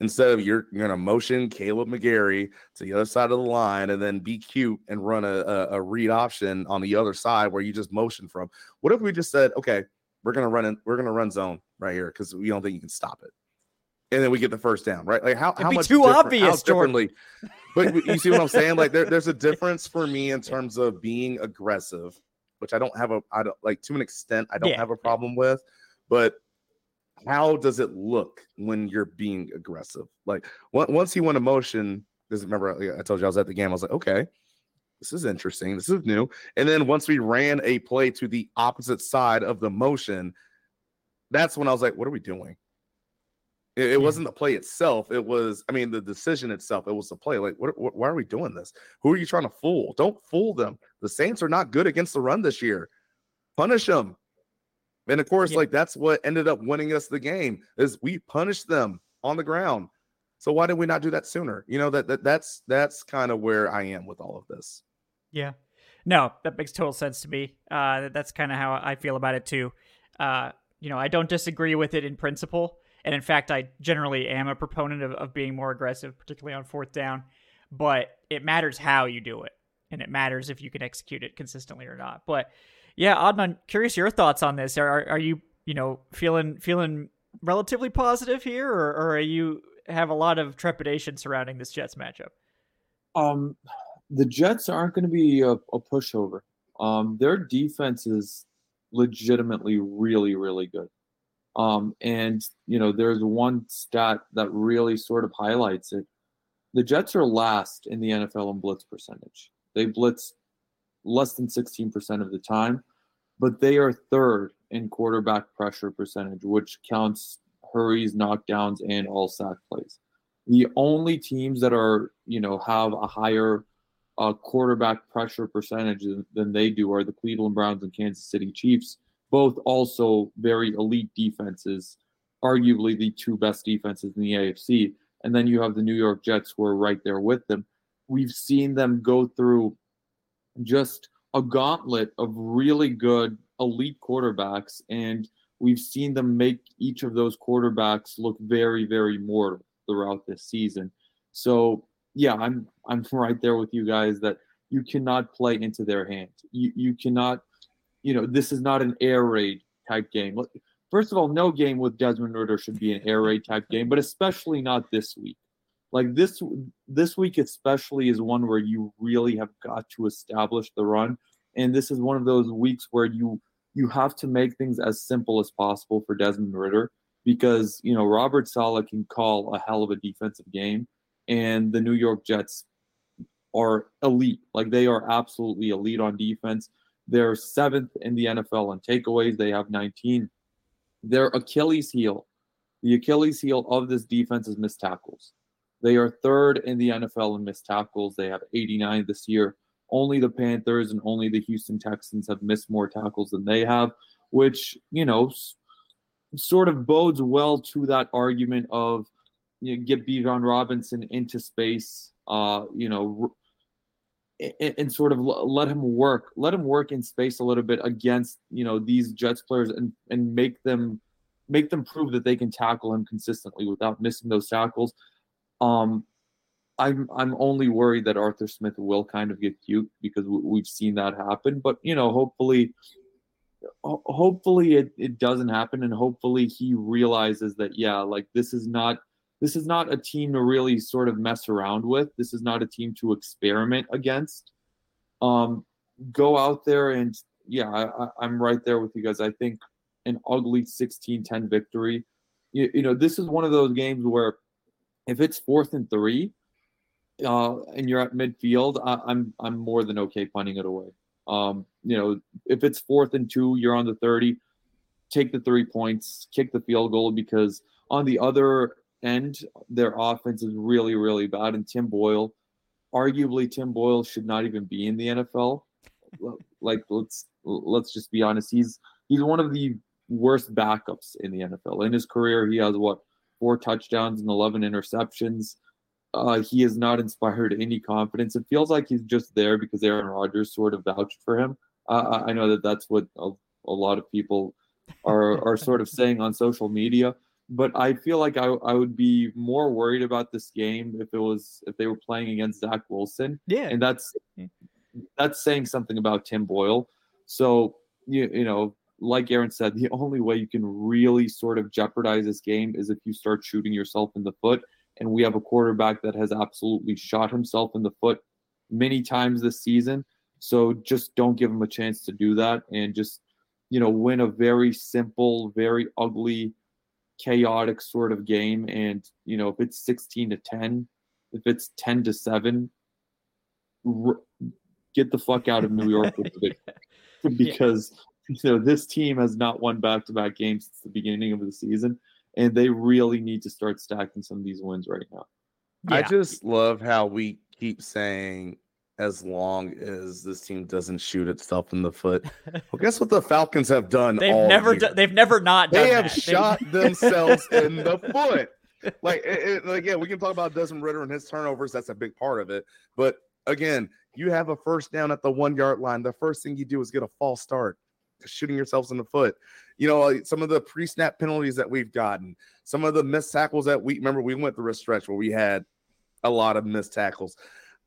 instead of you're, you're going to motion Kaleb McGary to the other side of the line and then be cute and run a, a, a, read option on the other side where you just motion from. What if we just said, okay, we're going to run in, we're going to run zone right here because we don't think you can stop it. And then we get the first down, right? Like how, how much too obvious, differently. but you see what I'm saying? Like there, there's a difference for me in terms of being aggressive, which I don't have a, I don't like to an extent, I don't yeah. have a problem with, but how does it look when you're being aggressive? Like once he went emotion, because remember I told you I was at the game, I was like, okay, this is interesting. This is new. And then once we ran a play to the opposite side of the motion, that's when I was like, what are we doing? It, it wasn't the play itself. It was, I mean, the decision itself. It was the play. Like, what, what, why are we doing this? Who are you trying to fool? Don't fool them. The Saints are not good against the run this year. Punish them. And of course, yeah. like that's what ended up winning us the game is we punished them on the ground. So why did we not do that sooner? You know that, that that's that's kind of where I am with all of this. Yeah, no, that makes total sense to me. Uh, that's kind of how I feel about it too. Uh, you know, I don't disagree with it in principle, and in fact, I generally am a proponent of, of being more aggressive, particularly on fourth down. But it matters how you do it, and it matters if you can execute it consistently or not. But yeah, Adnan, curious your thoughts on this. Are are you you know feeling feeling relatively positive here, or, or are you have a lot of trepidation surrounding this Jets matchup? Um, the Jets aren't going to be a, a pushover. Um, their defense is legitimately really really good. Um, and you know, there's one stat that really sort of highlights it. The Jets are last in the NFL in blitz percentage. They blitz less than 16% of the time, but they are third in quarterback pressure percentage, which counts hurries, knockdowns, and all sack plays. The only teams that are, you know, have a higher uh, quarterback pressure percentage than they do are the Cleveland Browns and Kansas City Chiefs, both also very elite defenses, arguably the two best defenses in the AFC. And then you have the New York Jets who are right there with them. We've seen them go through just a gauntlet of really good elite quarterbacks, and we've seen them make each of those quarterbacks look very, very mortal throughout this season. So yeah, I'm I'm right there with you guys that you cannot play into their hands. You you cannot, you know, this is not an air raid type game. First of all, no game with Desmond Ridder should be an air raid type game, but especially not this week. Like this this week especially is one where you really have got to establish the run. And this is one of those weeks where you you have to make things as simple as possible for Desmond Ridder because you know Robert Saleh can call a hell of a defensive game and the New York Jets are elite. Like they are absolutely elite on defense. They're seventh in the NFL on takeaways. They have 19 their Achilles heel the Achilles heel of this defense is missed tackles they are third in the NFL in missed tackles. They have 89 this year. Only the Panthers and only the Houston Texans have missed more tackles than they have, which, you know, sort of bodes well to that argument of you know, get Bijan Robinson into space, uh, you know, and, and, sort of let him work, let him work in space a little bit against, you know, these Jets players and, and make them make them prove that they can tackle him consistently without missing those tackles. Um, I'm I'm only worried that Arthur Smith will kind of get cute because we've seen that happen. But you know, hopefully, hopefully it, it doesn't happen, and hopefully he realizes that yeah, like this is not this is not a team to really sort of mess around with. This is not a team to experiment against. Um, go out there and yeah, I, I'm right there with you guys. I think an ugly 16-10 victory. You, you know, this is one of those games where if it's fourth and three, uh, and you're at midfield, I, I'm, I'm more than okay punting it away. Um, you know, if it's fourth and two, you're on the 30, take the three points, kick the field goal because on the other end, their offense is really, really bad. And Tim Boyle, arguably, Tim Boyle should not even be in the NFL. like let's let's just be honest. He's he's one of the worst backups in the NFL. In his career, he has what four touchdowns and 11 interceptions. Uh, he has not inspired any confidence. It feels like he's just there because Aaron Rodgers sort of vouched for him. Uh, I know that that's what a, a lot of people are are sort of saying on social media. But I feel like I, I would be more worried about this game if it was if they were playing against Zach Wilson. Yeah, and that's that's saying something about Tim Boyle. So you you know like Aaron said, the only way you can really sort of jeopardize this game is if you start shooting yourself in the foot. And we have a quarterback that has absolutely shot himself in the foot many times this season. So just don't give him a chance to do that and just, you know, win a very simple, very ugly chaotic sort of game. And, you know, if it's 16 to 10, if it's 10 to 7, r- get the fuck out of New York with it because, you know, this team has not won back to back games since the beginning of the season. And they really need to start stacking some of these wins right now. I just love how we keep saying as long as this team doesn't shoot itself in the foot. Well, guess what the Falcons have done? They've all never year? done, they've never not done they have that. Shot themselves in the foot. Like, it, it- like, yeah, we can talk about Desmond Ridder and his turnovers. That's a big part of it. But again, you have a first down at the one yard line. The first thing you do is get a false start, shooting yourselves in the foot. You know, some of the pre snap penalties that we've gotten, some of the missed tackles that we remember we went through a stretch where we had a lot of missed tackles.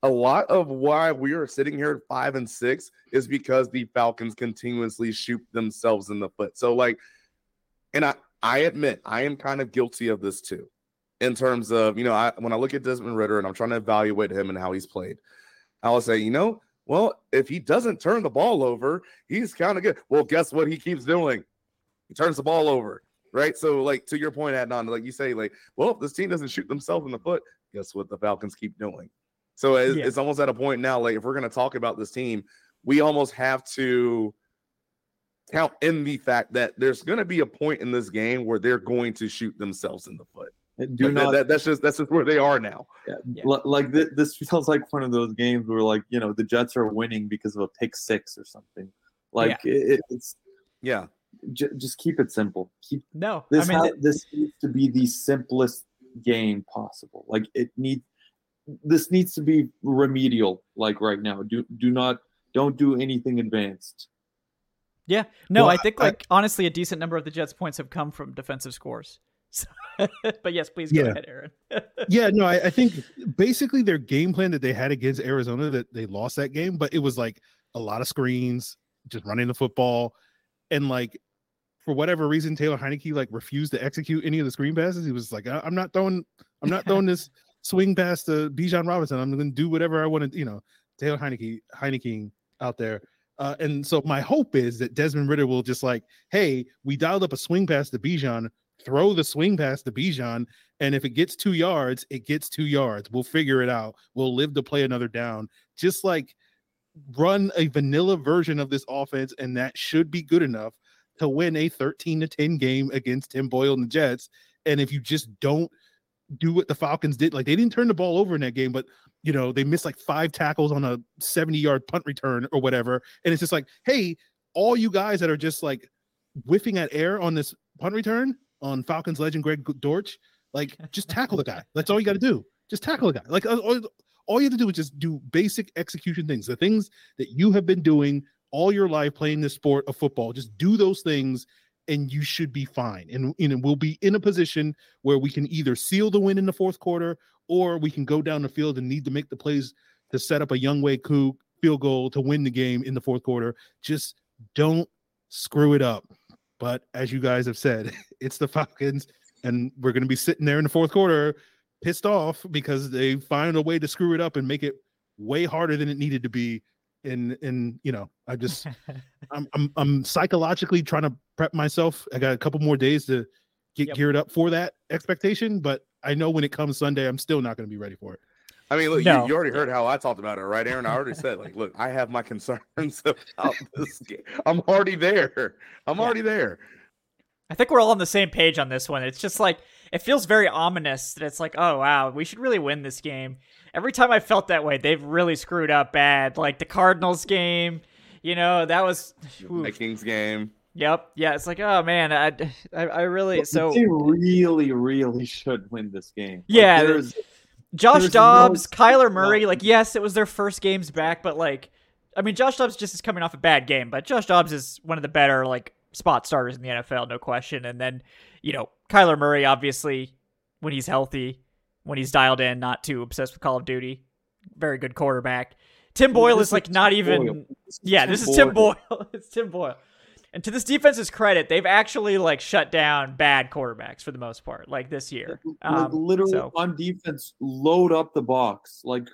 A lot of why we are sitting here at five and six is because the Falcons continuously shoot themselves in the foot. So, like, and I, I admit I am kind of guilty of this too, in terms of you know, I when I look at Desmond Ridder and I'm trying to evaluate him and how he's played, I will say, you know, well, if he doesn't turn the ball over, he's kind of good. Well, guess what he keeps doing? He turns the ball over, right? So, like to your point, Adnan, like you say, like, well, if this team doesn't shoot themselves in the foot, guess what the Falcons keep doing? So it's, Yeah. it's almost at a point now, like if we're going to talk about this team, we almost have to count in the fact that there's going to be a point in this game where they're going to shoot themselves in the foot. Do that- not that- that's just that's just where they are now. Yeah. Li- like th- this feels like one of those games where like you know the Jets are winning because of a pick six or something. Like it, it's Yeah, j- just keep it simple. Keep no. this. I mean, ha- th- this needs to be the simplest game possible. Like it need this needs to be remedial. Like right now, do do not don't do anything advanced. yeah. No, Well, I think I- like honestly, a decent number of the Jets' points have come from defensive scores. So, but yes, please go Yeah. ahead, Aaron. yeah, no, I, I think basically their game plan that they had against Arizona that they lost that game, but it was like a lot of screens, just running the football, and like for whatever reason, Taylor Heinicke like refused to execute any of the screen passes. He was like, "I- "I'm not throwing, I'm not throwing this swing pass to Bijan Robinson. I'm going to do whatever I want to." You know, Taylor Heinicke, Heinicke out there. Uh, and so my hope is that Desmond Ridder will just like, hey, we dialed up a swing pass to Bijan, throw the swing pass to Bijan, and if it gets two yards, it gets two yards. We'll figure it out. We'll live to play another down. Just like run a vanilla version of this offense, and that should be good enough to win a 13 to 10 game against Tim Boyle and the Jets. And if you just don't do what the Falcons did, like they didn't turn the ball over in that game, but you know, they missed like five tackles on a 70 yard punt return or whatever. And it's just like, hey, all you guys that are just like whiffing at air on this punt return on Falcons legend Greg Dortch, like just tackle the guy. That's all you got to do. Just tackle the guy. Like uh, all, all you have to do is just do basic execution things, the things that you have been doing all your life playing this sport of football. Just do those things and you should be fine. And you know, we'll be in a position where we can either seal the win in the fourth quarter or we can go down the field and need to make the plays to set up a Younghoe Koo field goal to win the game in the fourth quarter. Just don't screw it up. But as you guys have said, it's the Falcons, and we're going to be sitting there in the fourth quarter pissed off because they find a way to screw it up and make it way harder than it needed to be. And and you know, I just I'm I'm I'm psychologically trying to prep myself. I got a couple more days to get Yep. geared up for that expectation, but I know when it comes Sunday, I'm still not going to be ready for it. I mean, look, No. you, you already heard how I talked about it, right, Aaron? I already said, like, look, I have my concerns about this game. I'm already there. I'm Yeah. already there. I think we're all on the same page on this one. It's just like it feels very ominous that it's like, oh wow, we should really win this game. Every time I felt that way, they've really screwed up bad. Like the Cardinals game, you know, that was. oof. Vikings game. Yep, yeah. It's like, oh man, I, I, I really so. they really, really should win this game. Like, Yeah, there's Josh There's no Dobbs, Kyler Murray, not- like yes, it was their first games back, but like, I mean, Josh Dobbs just is coming off a bad game, but Josh Dobbs is one of the better like spot starters in the NFL, no question. And then, you know, Kyler Murray, obviously, when he's healthy, when he's dialed in, not too obsessed with Call of Duty, very good quarterback. Tim Boyle is like not even. Yeah, this is Tim. Boyle. it's Tim Boyle. And to this defense's credit, they've actually like shut down bad quarterbacks for the most part, like this year. Um, literally so- on defense, load up the box. Like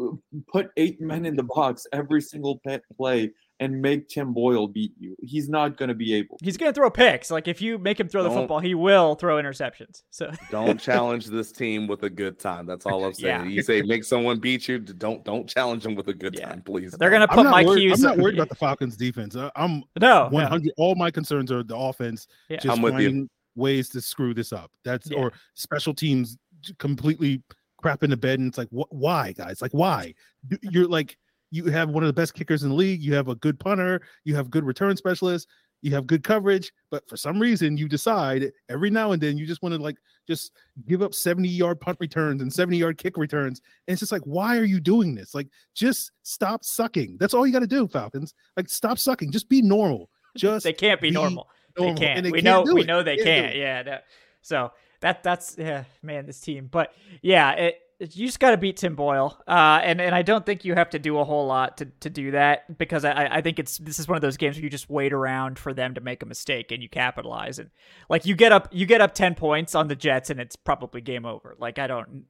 uh, put eight men in the box every single play and make Tim Boyle beat you. He's not going to be able. He's going to throw picks. Like if you make him throw the Don't- football, he will throw interceptions. So Don't challenge this team with a good time. That's all I'm saying. Yeah. You say make someone beat you. don't don't challenge them with a good Yeah. time, please. they're going to put my Mike worried, Hughes. I'm not worried about the Falcons defense. I- I'm no, no. 100. All my concerns are the offense Yeah. just I'm with you. finding ways to screw this up. That's Yeah. or special teams completely crap in the bed, and it's like, what? Why, guys? Like, why? You're like, you have one of the best kickers in the league. You have a good punter. You have good return specialists. You have good coverage, but for some reason, you decide every now and then you just want to like just give up 70 yard punt returns and 70 yard kick returns. And it's just like, why are you doing this? Like, just stop sucking. That's all you got to do, Falcons. Like, stop sucking. Just be normal. Just they can't be be normal. They can't. They we can't know. We it. know they Can't can't. Yeah. no. So that that's yeah, man, this team. But yeah, it- you just got to beat Tim Boyle. Uh, and and I don't think you have to do a whole lot to to do that because I I think it's this is one of those games where you just wait around for them to make a mistake and you capitalize and like you get up you get up ten points on the Jets and it's probably game over. Like I don't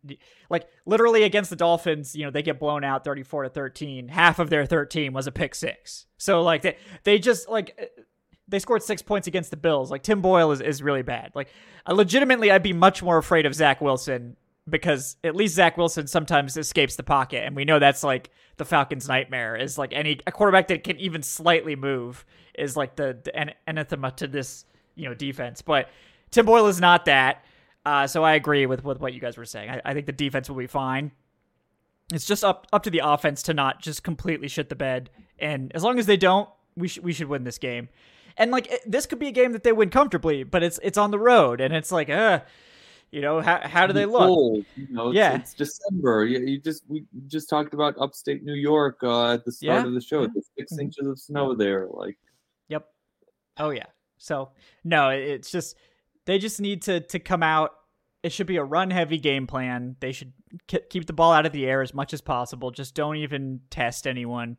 like literally against the Dolphins, you know, they get blown out 34 to 13. Half of their 13 was a pick six. So like they they just like they scored six points against the Bills. Like Tim Boyle is, is really bad. Like I legitimately I'd be much more afraid of Zach Wilson because at least Zach Wilson sometimes escapes the pocket, and we know that's like the Falcons' nightmare. Is like any a quarterback that can even slightly move is like the, the an- anathema to this you know defense. But Tim Boyle is not that. Uh, so I agree with, with what you guys were saying. I, I think the defense will be fine. It's just up up to the offense to not just completely shit the bed. And as long as they don't, we should we should win this game. And like it- this could be a game that they win comfortably, but it's it's on the road, and it's like, uh, you know, how how do they look? Cold, you know, it's, Yeah. it's December. You, you just we just talked about upstate New York uh, at the start Yeah. of the show. The 6 Mhm. inches of snow there. Like Yep. Oh yeah. So no, it's just they just need to to come out. It should be a run heavy game plan. They should keep the ball out of the air as much as possible. Just don't even test anyone,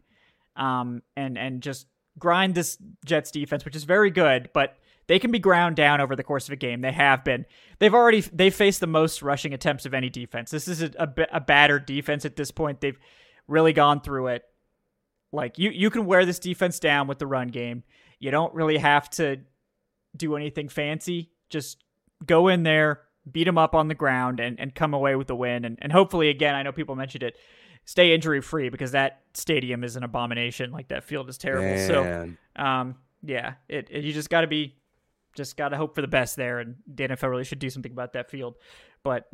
um, and and just grind this Jets defense, which is very good, but they can be ground down over the course of a game. They have been. They've already they faced the most rushing attempts of any defense. This is a, a, a battered defense at this point. They've really gone through it. Like you, you can wear this defense down with the run game. You don't really have to do anything fancy. Just go in there, beat them up on the ground, and, and come away with the win. And, and hopefully, again, I know people mentioned it, stay injury free because that stadium is an abomination. Like that field is terrible. So, um, yeah, it, it you just got to be, just got to hope for the best there. And the NFL really should do something about that field, but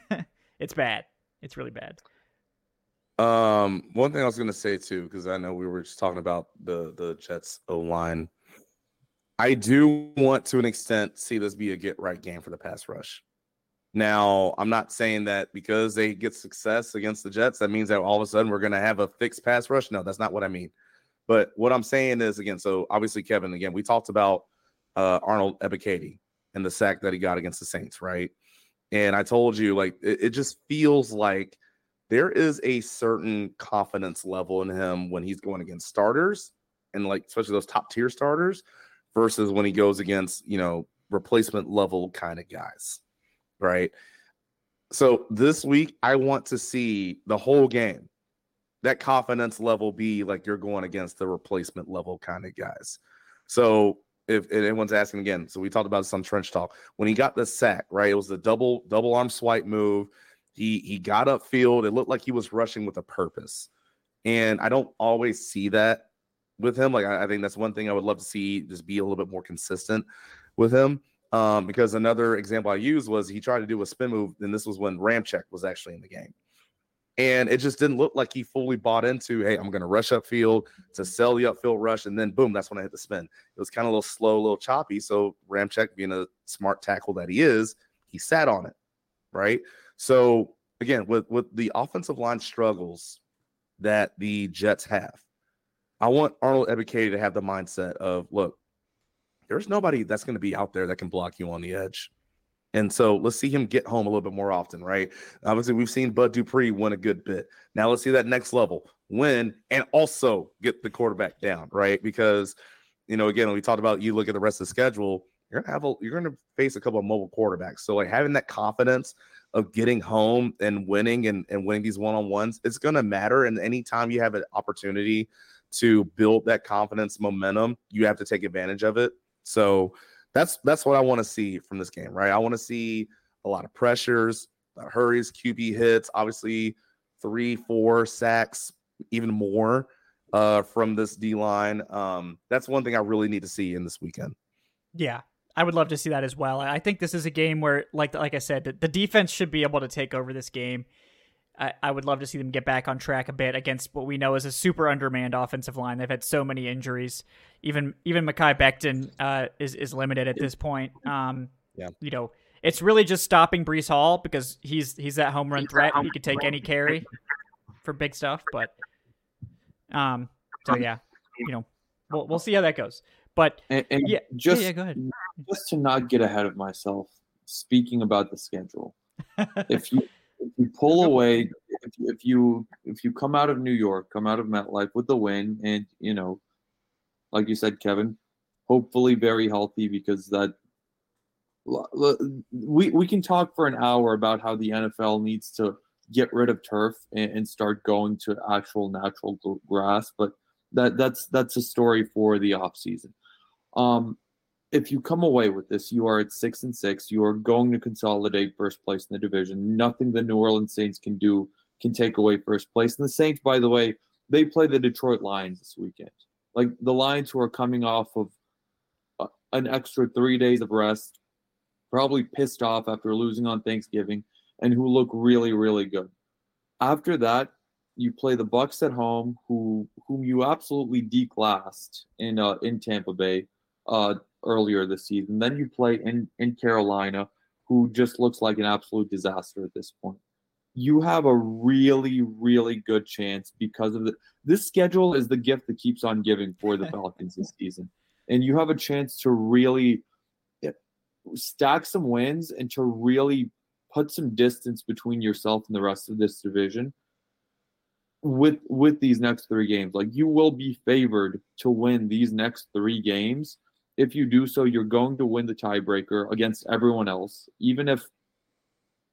it's bad. It's really bad. Um, one thing I was gonna say too, because I know we were just talking about the the Jets O line. I do want to an extent see this be a get right game for the pass rush. Now, I'm not saying that because they get success against the Jets, that means that all of a sudden we're gonna have a fixed pass rush. No, that's not what I mean. But what I'm saying is again, so obviously, Kevin, again, we talked about uh Arnold Ebiketie and the sack that he got against the Saints, right? And I told you, like, it, it just feels like there is a certain confidence level in him when he's going against starters and like especially those top tier starters versus when he goes against you know replacement level kind of guys right so this week i want to see the whole game that confidence level be like you're going against the replacement level kind of guys so if, anyone's asking again so we talked about this on trench talk when he got the sack right it was the double double arm swipe move he he got upfield. It looked like he was rushing with a purpose, and I don't always see that with him. Like I, I think that's one thing I would love to see just be a little bit more consistent with him. Um, because another example I used was he tried to do a spin move, and this was when Ramczyk was actually in the game, and it just didn't look like he fully bought into. Hey, I'm going to rush upfield to sell the upfield rush, and then boom, that's when I hit the spin. It was kind of a little slow, a little choppy. So Ramczyk, being a smart tackle that he is, he sat on it, right? So again, with with the offensive line struggles that the Jets have, I want Arnold Ebiketie to have the mindset of, look, there's nobody that's going to be out there that can block you on the edge. And so let's see him get home a little bit more often, right? Obviously, we've seen Bud Dupree win a good bit. Now let's see that next level win and also get the quarterback down, right? Because you know, again, we talked about you look at the rest of the schedule, you're gonna have a you're gonna face a couple of mobile quarterbacks. So like having that confidence of getting home and winning and, and winning these one-on-ones, it's gonna matter. And anytime you have an opportunity to build that confidence momentum, you have to take advantage of it. So that's that's what I want to see from this game, right? I want to see a lot of pressures, hurries, QB hits, obviously three, four sacks, even more uh, from this D line. Um, that's one thing I really need to see in this weekend. Yeah, I would love to see that as well. I think this is a game where, like like I said, the defense should be able to take over this game. I, I would love to see them get back on track a bit against what we know is a super undermanned offensive line. They've had so many injuries. Even even Mekhi Becton uh, is is limited at this point. Um, yeah, you know, it's really just stopping Breece Hall because he's he's that home run threat. He could take any carry for big stuff. But um, so yeah, you know, we'll we'll see how that goes. But and, and yeah, just yeah, yeah, go ahead. just to not get ahead of myself, speaking about the schedule, if you if you pull away, if, if you if you come out of New York, come out of MetLife with the win, and you know, like you said, Kevin, hopefully very healthy because that we we can talk for an hour about how the NFL needs to get rid of turf and, and start going to actual natural grass, but that that's that's a story for the off season. Um, if you come away with this, you are at six and six. You are going to consolidate first place in the division. Nothing the New Orleans Saints can do can take away first place. And the Saints, by the way, they play the Detroit Lions this weekend. Like the Lions, who are coming off of uh, an extra three days of rest, probably pissed off after losing on Thanksgiving, and who look really, really good. After that, you play the Bucks at home, who whom you absolutely declassed in uh, in Tampa Bay. Uh, earlier this season. Then you play in, in Carolina, who just looks like an absolute disaster at this point. You have a really, really good chance because of the this schedule is the gift that keeps on giving for the Falcons this season. And you have a chance to really eh, stack some wins and to really put some distance between yourself and the rest of this division with with these next three games like you will be favored to win these next three games if you do so, you're going to win the tiebreaker against everyone else. Even if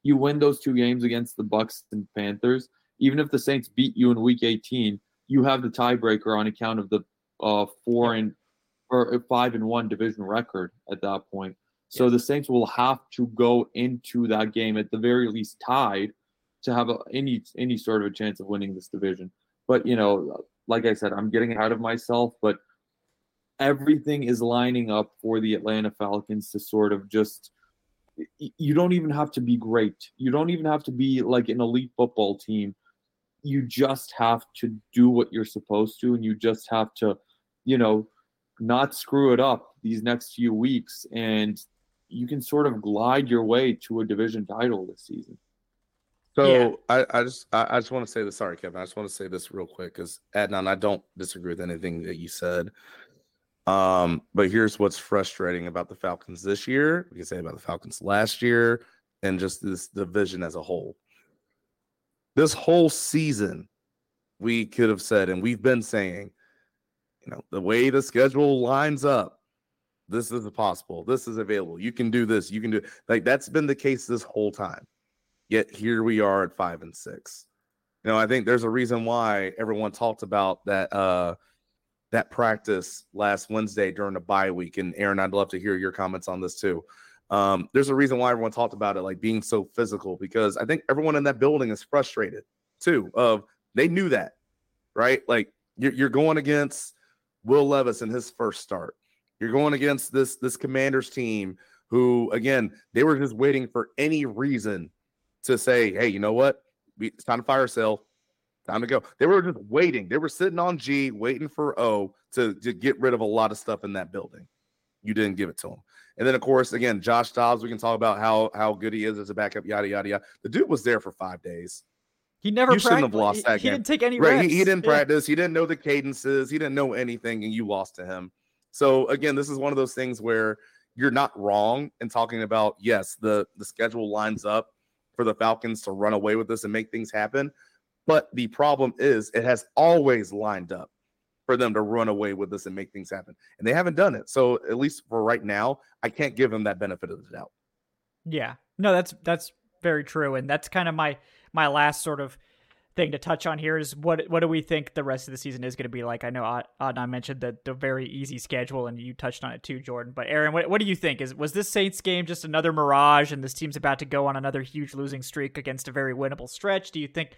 you win those two games against the Bucks and Panthers, even if the Saints beat you in Week 18, you have the tiebreaker on account of the uh, four and or five and one division record at that point. So the Saints will have to go into that game at the very least tied to have a, any any sort of a chance of winning this division. But you know, like I said, I'm getting ahead of myself. But everything is lining up for the Atlanta Falcons to sort of just you don't even have to be great. You don't even have to be like an elite football team. You just have to do what you're supposed to and you just have to, you know, not screw it up these next few weeks and you can sort of glide your way to a division title this season. So yeah. I, I just I, I just want to say this. Sorry, Kevin. I just want to say this real quick because Adnan, I don't disagree with anything that you said. Um, but here's what's frustrating about the Falcons this year. We can say about the Falcons last year and just this division as a whole. This whole season, we could have said, and we've been saying, you know, the way the schedule lines up, this is possible. This is available. You can do this. You can do like that's been the case this whole time. Yet here we are at five and six. You know, I think there's a reason why everyone talked about that uh that practice last Wednesday during the bye week. And Aaron, I'd love to hear your comments on this too. Um, there's a reason why everyone talked about it like being so physical because I think everyone in that building is frustrated too. Of they knew that, right? Like you're, you're going against Will Levis in his first start. You're going against this this Commanders team who, again, they were just waiting for any reason to say, "Hey, you know what? We, it's time to fire sale. Time to go. They were just waiting. They were sitting on G, waiting for O to, to get rid of a lot of stuff in that building. You didn't give it to him. And then, of course, again, Josh Dobbs, we can talk about how how good he is as a backup, yada, yada, yada. The dude was there for five days. He never you shouldn't have lost that he, game. He didn't take any right. He, he, didn't yeah. practice. He didn't know the cadences. He didn't know anything, and you lost to him. So again, this is one of those things where you're not wrong in talking about yes, the the schedule lines up for the Falcons to run away with this and make things happen. But the problem is, it has always lined up for them to run away with this and make things happen. And they haven't done it. So, at least for right now, I can't give them that benefit of the doubt. Yeah. No, that's that's very true and that's kind of my my last sort of thing to touch on here is what what do we think the rest of the season is going to be like? I know Adnan mentioned the the very easy schedule, and you touched on it too, Jordan. But Aaron, what what do you think? Is was this Saints game just another mirage, and this team's about to go on another huge losing streak against a very winnable stretch? Do you think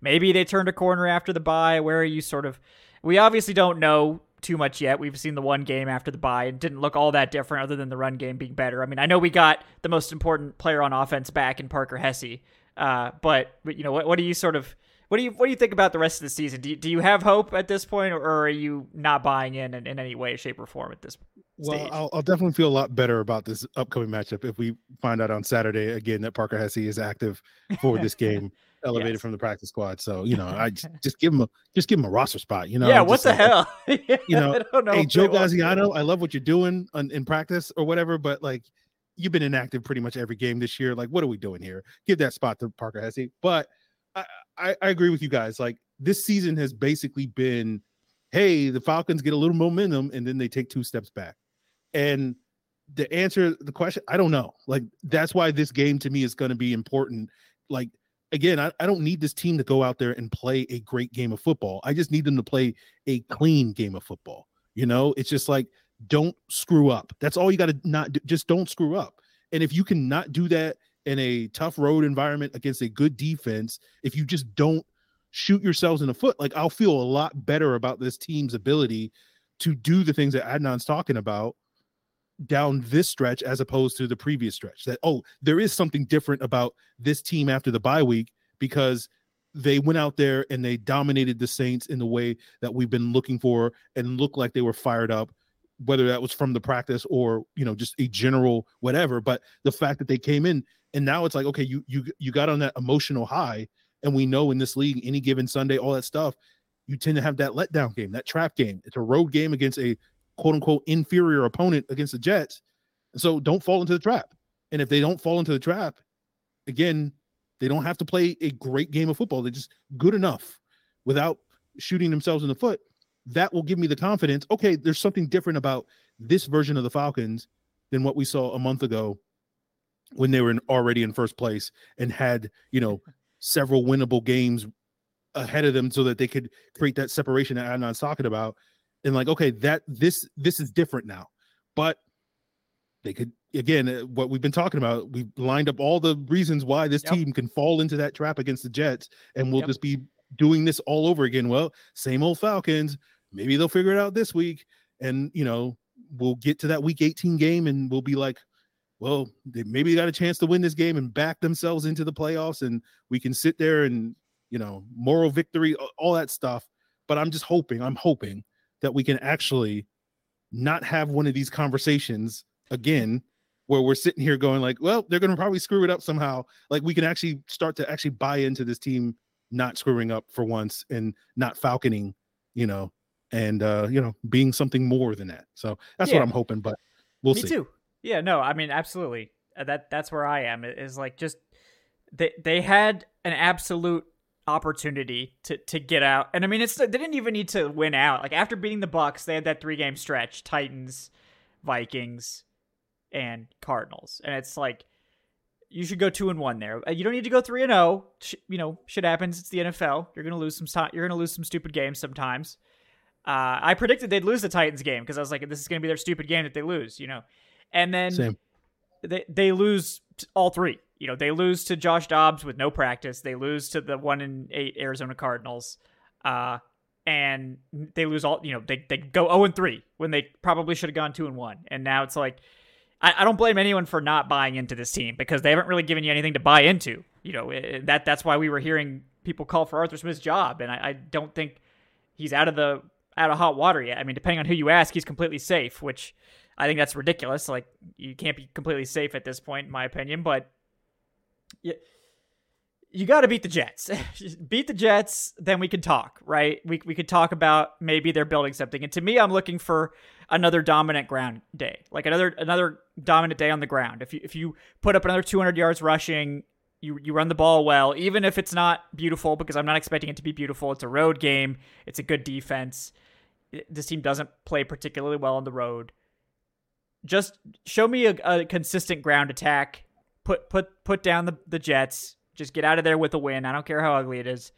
maybe they turned a corner after the bye? Where are you sort of? We obviously don't know too much yet. We've seen the one game after the bye and didn't look all that different other than the run game being better. I mean, I know we got the most important player on offense back in Parker Hesse, uh, but, but you know, what, what do you sort of what do you what do you think about the rest of the season? Do you, do you have hope at this point, or, are you not buying in, in, in any way, shape, or form at this? Well, stage? I'll, I'll definitely feel a lot better about this upcoming matchup if we find out on Saturday again that Parker Hesse is active for this game, elevated yes. from the practice squad. So you know, I just, just, give him a just give him a roster spot. You know, yeah. What the like, hell? you know, know hey Joe Gaziano, I love what you're doing on, in practice or whatever, but like you've been inactive pretty much every game this year. Like, what are we doing here? Give that spot to Parker Hesse, but I, I agree with you guys. Like this season has basically been, hey, the Falcons get a little momentum and then they take two steps back. And the answer the question, I don't know. Like that's why this game to me is going to be important. Like again, I, I don't need this team to go out there and play a great game of football. I just need them to play a clean game of football. You know, it's just like don't screw up. That's all you got to not do. Just don't screw up. And if you cannot do that in a tough road environment against a good defense, if you just don't shoot yourselves in the foot, like I'll feel a lot better about this team's ability to do the things that Adnan's talking about down this stretch as opposed to the previous stretch. That oh, there is something different about this team after the bye week because they went out there and they dominated the Saints in the way that we've been looking for and looked like they were fired up whether that was from the practice or you know just a general whatever but the fact that they came in and now it's like okay you you you got on that emotional high and we know in this league any given sunday all that stuff you tend to have that letdown game that trap game. It's a road game against a quote unquote inferior opponent against the jets. And so don't fall into the trap. And if they don't fall into the trap again they don't have to play a great game of football. They're just good enough without shooting themselves in the foot that will give me the confidence okay there's something different about this version of the falcons than what we saw a month ago when they were in, already in first place and had you know several winnable games ahead of them so that they could create that separation that Adnan's talking about and like okay that this this is different now but they could again uh, what we've been talking about we've lined up all the reasons why this yep. team can fall into that trap against the jets and we'll yep. just be doing this all over again well same old falcons maybe they'll figure it out this week and you know we'll get to that week 18 game and we'll be like well they maybe they got a chance to win this game and back themselves into the playoffs and we can sit there and you know moral victory all that stuff. But i'm just hoping i'm hoping that we can actually not have one of these conversations again where we're sitting here going like well they're going to probably screw it up somehow. Like we can actually start to actually buy into this team not screwing up for once and not falconing you know and uh, you know, being something more than that. So that's yeah. what I'm hoping, but we'll Me see. too. Yeah, no, I mean, absolutely. Uh, that that's where I am. Is like just they they had an absolute opportunity to to get out, and I mean, it's they didn't even need to win out. Like after beating the Bucks, they had that three game stretch: Titans, Vikings, and Cardinals, and it's like you should go two and one there. Uh, you don't need to go three and zero. Oh. You know, shit happens. It's the NFL. You're gonna lose some. You're gonna lose some stupid games sometimes. Uh, I predicted they'd lose the Titans game because I was like, this is going to be their stupid game that they lose, you know. And then Same. they they lose all three. You know, they lose to Josh Dobbs with no practice. They lose to the one in eight Arizona Cardinals, uh, and they lose all. You know, they they go zero oh and three when they probably should have gone two and one. And now it's like, I, I don't blame anyone for not buying into this team because they haven't really given you anything to buy into. You know, that that's why we were hearing people call for Arthur Smith's job, and I, I don't think he's out of the out of hot water yet. I mean, depending on who you ask, he's completely safe, which I think that's ridiculous. Like you can't be completely safe at this point, in my opinion. But you, you got to beat the Jets. beat the Jets, then we can talk, right? We we could talk about maybe they're building something. And to me, I'm looking for another dominant ground day, like another another dominant day on the ground. If you if you put up another 200 yards rushing. You, you run the ball well, even if it's not beautiful, because I'm not expecting it to be beautiful. It's a road game. It's a good defense this team doesn't play particularly well on the road. Just show me a, a, consistent ground attack. Put put put down the, the Jets. Just get out of there with a win. I don't care how ugly it is.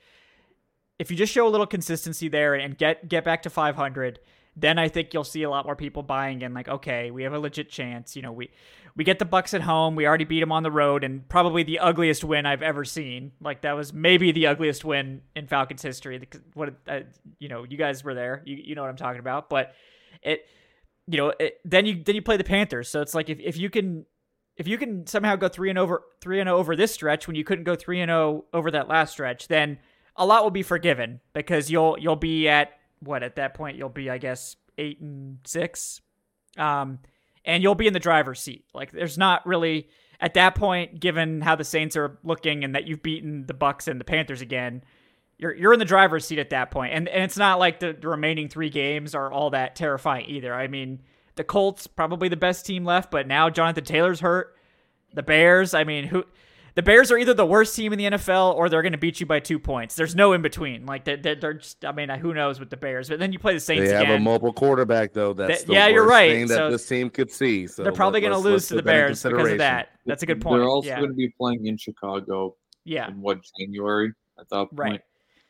if you just show a little consistency there and get get back to 500, then I think you'll see a lot more people buying in. Like, okay, we have a legit chance. You know, we we get the Bucks at home. We already beat them on the road, and probably the ugliest win I've ever seen. Like that was maybe the ugliest win in Falcons history. What uh, you know, you guys were there. You you know what I'm talking about. But it, you know, it, then you then you play the Panthers. So it's like if if you can if you can somehow go three and over three and over this stretch when you couldn't go three and zero over that last stretch, then a lot will be forgiven because you'll you'll be at what at that point you'll be I guess eight and six, um, and you'll be in the driver's seat. Like there's not really at that point, given how the Saints are looking and that you've beaten the Bucks and the Panthers again, you're you're in the driver's seat at that point. And and it's not like the, the remaining three games are all that terrifying either. I mean, the Colts probably the best team left, but now Jonathan Taylor's hurt. The Bears, I mean, who the Bears are either the worst team in the NFL or they're going to beat you by two points. There's no in between. Like they're, they're just. I mean, who knows with the Bears? But then you play the Saints. They have again. a mobile quarterback though. That's They- yeah, you're right. Thing that So this team could see. So they're probably going to lose to the put that in Bears because of that. That's a good point. They're also yeah, going to be playing in Chicago yeah, in what January at that point, Right.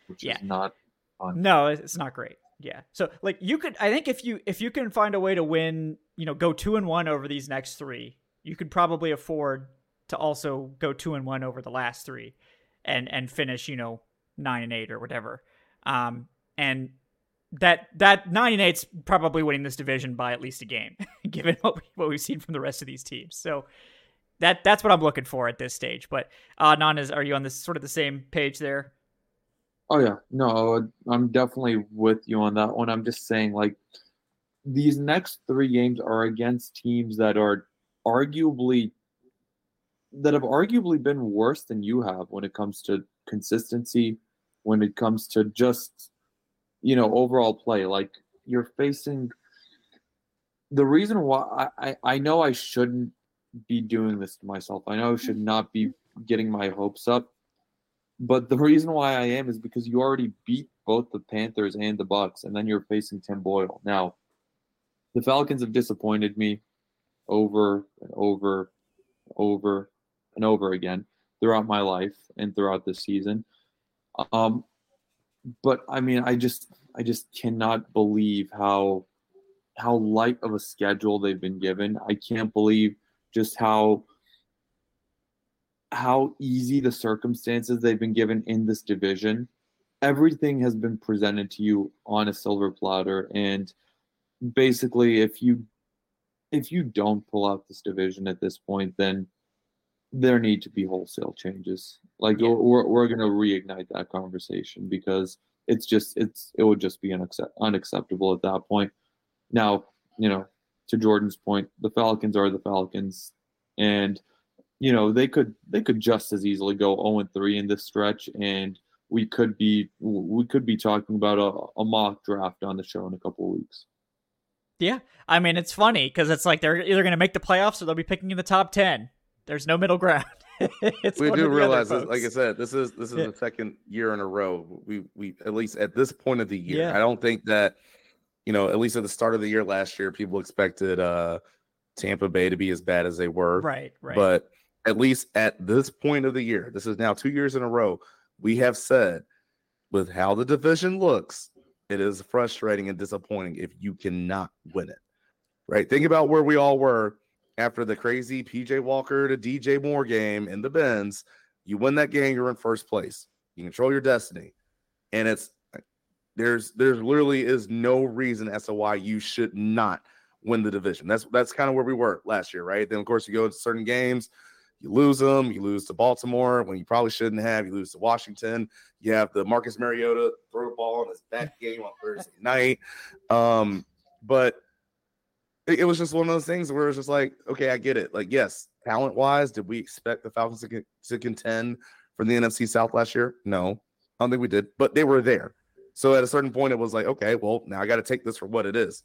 which Yeah. is not fun. No, it's not great. Yeah. So like you could I think if you if you can find a way to win, you know, go 2 and 1 over these next 3, you could probably afford to also go 2 and 1 over the last 3 and and finish, you know, 9 and 8 or whatever. Um and that that 9 and eight's probably winning this division by at least a game given what, we, what we've seen from the rest of these teams. So that that's what I'm looking for at this stage. But uh is are you on this sort of the same page there? Oh yeah, no, I'm definitely with you on that one. I'm just saying, like, these next three games are against teams that are arguably that have arguably been worse than you have when it comes to consistency, when it comes to just you know overall play. Like you're facing the reason why I, I, know I shouldn't be doing this to myself. I know I should not be getting my hopes up. But the reason why I am is because you already beat both the Panthers and the Bucks, and then you're facing Tim Boyle. Now, the Falcons have disappointed me over and over, over and over again throughout my life and throughout this season. Um, but I mean, I just, I just cannot believe how, how light of a schedule they've been given. I can't believe just how how easy the circumstances they've been given in this division. Everything has been presented to you on a silver platter, and basically, if you if you don't pull out this division at this point, then there need to be wholesale changes. Like Yeah. we're we're gonna reignite that conversation because it's just it's it would just be unaccept- unacceptable at that point. Now, you know, to Jordan's point, the Falcons are the Falcons, and you know they could they could just as easily go 0 and 3 in this stretch and we could be we could be talking about a, a mock draft on the show in a couple of weeks Yeah, I mean it's funny because it's like they're either going to make the playoffs or they'll be picking in the top ten. There's no middle ground. we do realize this, like I said, this is this is Yeah. the second year in a row. We we at least at this point of the year. Yeah. I don't think that you know, at least at the start of the year last year, people expected uh Tampa Bay to be as bad as they were. right, right. But at least at this point of the year, this is now two years in a row, we have said with how the division looks, it is frustrating and disappointing if you cannot win it. Right? Think about where we all were after the crazy PJ Walker to DJ Moore game in the Benz. You win that game, you're in first place. You control your destiny. And it's there's there's literally is no reason as to why you should not win the division. That's that's kind of where we were last year, right? Then of course you go into certain games, you lose them, you lose to Baltimore when you probably shouldn't have, you lose to Washington. You have the Marcus Mariota throw the ball on his back game on Thursday night. Um, but it, it was just one of those things where it's just like, okay, I get it. Like, yes, talent wise, did we expect the Falcons to, to contend for the NFC South last year? No, I don't think we did, but they were there. So at a certain point, it was like, okay, well, now I got to take this for what it is.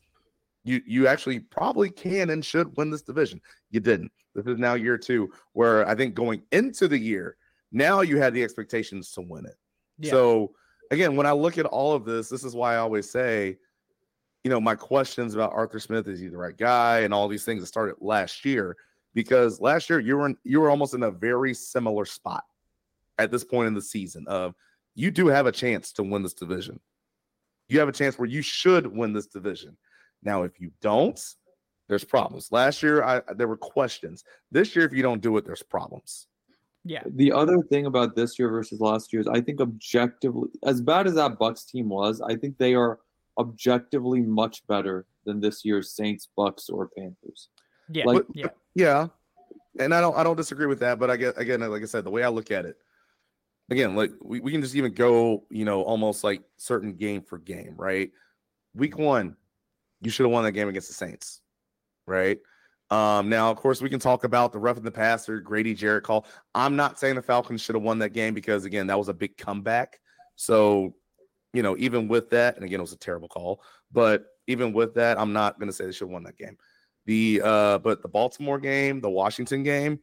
You you actually probably can and should win this division. You didn't. This is now year two, where I think going into the year, now you had the expectations to win it. Yeah. So again, when I look at all of this, this is why I always say, you know, my questions about Arthur Smith is he the right guy and all these things that started last year because last year you were in, you were almost in a very similar spot at this point in the season of you do have a chance to win this division. You have a chance where you should win this division. Now, if you don't, there's problems. Last year, I, there were questions. This year, if you don't do it, there's problems. Yeah. The other thing about this year versus last year is I think objectively, as bad as that Bucks team was, I think they are objectively much better than this year's Saints, Bucks, or Panthers. Yeah. Like- yeah. Yeah, and I don't I don't disagree with that, but I get again, like I said, the way I look at it, again, like we, we can just even go, you know, almost like certain game for game, right? Week one, you should have won that game against the Saints, right? Um, now, of course, we can talk about the rough in the passer, Grady Jarrett call. I'm not saying the Falcons should have won that game because again, that was a big comeback. So, you know, even with that, and again, it was a terrible call, but even with that, I'm not gonna say they should have won that game. The uh, but the Baltimore game, the Washington game,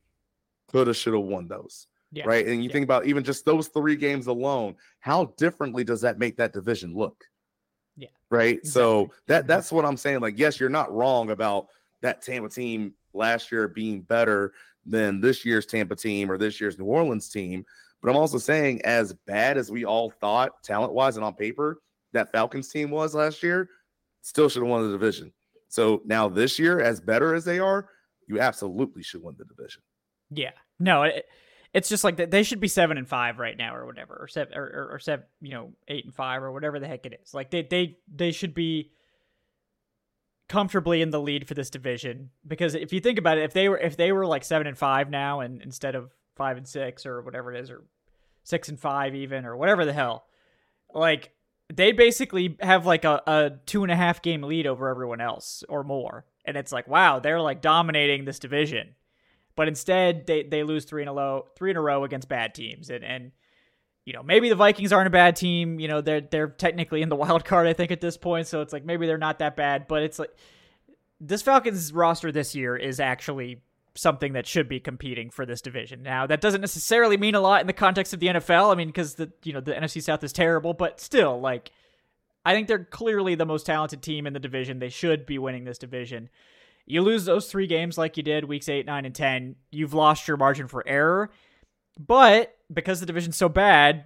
could have should have won those. Yeah. Right. And you Yeah. think about even just those three games alone, how differently does that make that division look? Yeah. Right. So that that's what I'm saying. Like, yes, you're not wrong about that Tampa team last year being better than this year's Tampa team or this year's New Orleans team. But I'm also saying, as bad as we all thought, talent wise and on paper, that Falcons team was last year, still should have won the division. So now this year, as better as they are, you absolutely should win the division. Yeah. No, it, it's just like. They should be seven and five right now, or whatever, or seven, or, or, or seven, you know, eight and five, or whatever the heck it is. Like they, they, they should be comfortably in the lead for this division. Because if you think about it, if they were, if they were like seven and five now, and instead of five and six, or whatever it is, or six and five even, or whatever the hell, like they basically have like a, a two and a half game lead over everyone else or more. And it's like, wow, they're like dominating this division. But instead they, they lose three in a row three in a row against bad teams. And and you know maybe the Vikings aren't a bad team. You know they're they're technically in the wild card I think at this point. So it's like maybe they're not that bad. But it's like this Falcons roster this year is actually something that should be competing for this division. Now that doesn't necessarily mean a lot in the context of the NFL I mean because the you know the NFC South is terrible but still like I think they're clearly the most talented team in the division. They should be winning this division. You lose those three games like you did weeks 8 9 and 10 you've lost your margin for error. But because the division's so bad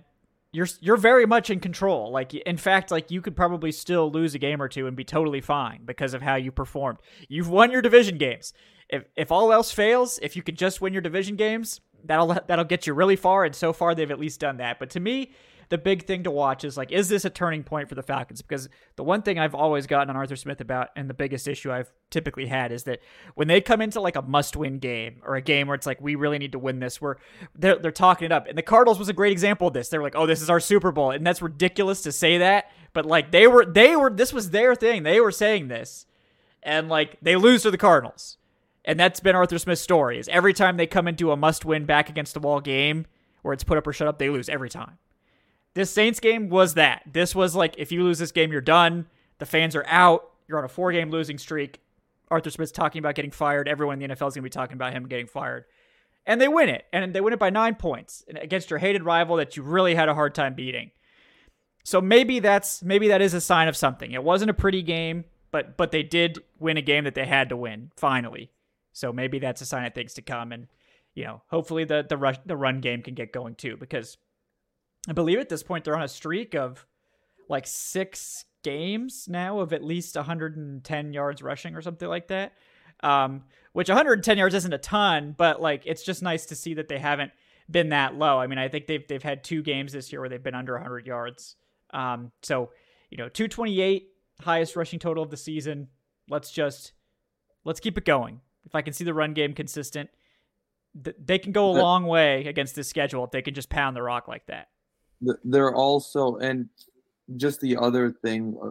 you're you're very much in control. Like in fact like you could probably still lose a game or two and be totally fine because of how you performed. You've won your division games if if all else fails if you could just win your division games that'll that'll get you really far and so far they've at least done that but to me the big thing to watch is like, is this a turning point for the Falcons? Because the one thing I've always gotten on Arthur Smith about, and the biggest issue I've typically had, is that when they come into like a must-win game or a game where it's like we really need to win this, where they're they're talking it up. And the Cardinals was a great example of this. They're like, oh, this is our Super Bowl, and that's ridiculous to say that, but like they were they were this was their thing. They were saying this, and like they lose to the Cardinals. And that's been Arthur Smith's story. Is every time they come into a must-win back against the wall game where it's put up or shut up, they lose every time. This Saints game was that. This was like if you lose this game, you're done. The fans are out. You're on a four game losing streak. Arthur Smith's talking about getting fired. Everyone in the NFL is going to be talking about him getting fired. And they win it. And they win it by nine points against your hated rival that you really had a hard time beating. So maybe that's maybe that is a sign of something. It wasn't a pretty game, but but they did win a game that they had to win finally. So maybe that's a sign of things to come. And you know, hopefully the the rush the run game can get going too because I believe at this point they're on a streak of like six games now of at least 110 yards rushing or something like that. Um, which 110 yards isn't a ton, but like it's just nice to see that they haven't been that low. I mean, I think they've they've had two games this year where they've been under 100 yards. Um, so you know, 228 highest rushing total of the season. Let's just let's keep it going. If I can see the run game consistent, th- they can go a That- long way against this schedule if they can just pound the rock like that. They're also, and just the other thing, uh,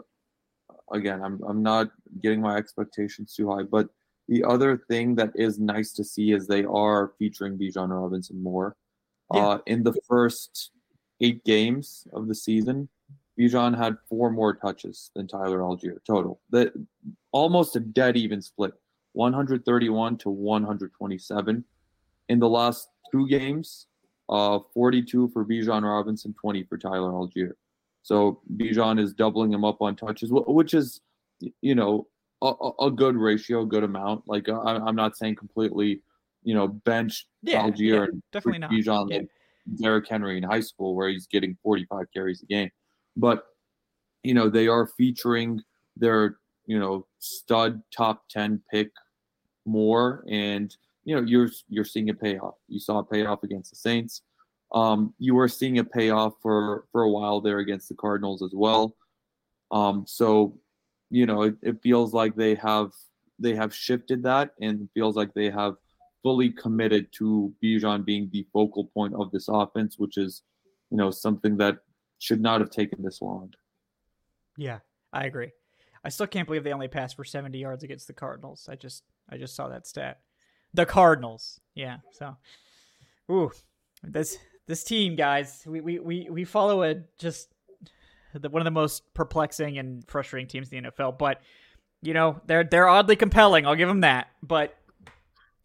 again, I'm I'm not getting my expectations too high, but the other thing that is nice to see is they are featuring Bijan Robinson more. Yeah. Uh, in the first eight games of the season, Bijan had four more touches than Tyler Allgeier total. That almost a dead even split, 131 to 127. In the last two games, uh, 42 for Bijan Robinson, 20 for Tyler Allgeier. So Bijan is doubling him up on touches, which is, you know, a, a- good ratio, good amount. Like I, I'm not saying completely, you know, bench Yeah, Allgeier yeah, and definitely not. Bijan Yeah. like Derrick Henry in high school, where he's getting 45 carries a game. But you know, they are featuring their you know stud top 10 pick more, and you know you're you're seeing a payoff. You saw a payoff against the Saints. Um, you were seeing a payoff for for a while there against the Cardinals as well. Um, so you know it, it feels like they have they have shifted that and feels like they have fully committed to Bijan being the focal point of this offense, which is, you know, something that should not have taken this long. Yeah, I agree. I still can't believe they only passed for 70 yards against the Cardinals. I just I just saw that stat. The Cardinals. Yeah. So ooh, this this team, guys, we we we, we follow a just the, one of the most perplexing and frustrating teams in the NFL, but you know, they're they're oddly compelling. I'll give them that. But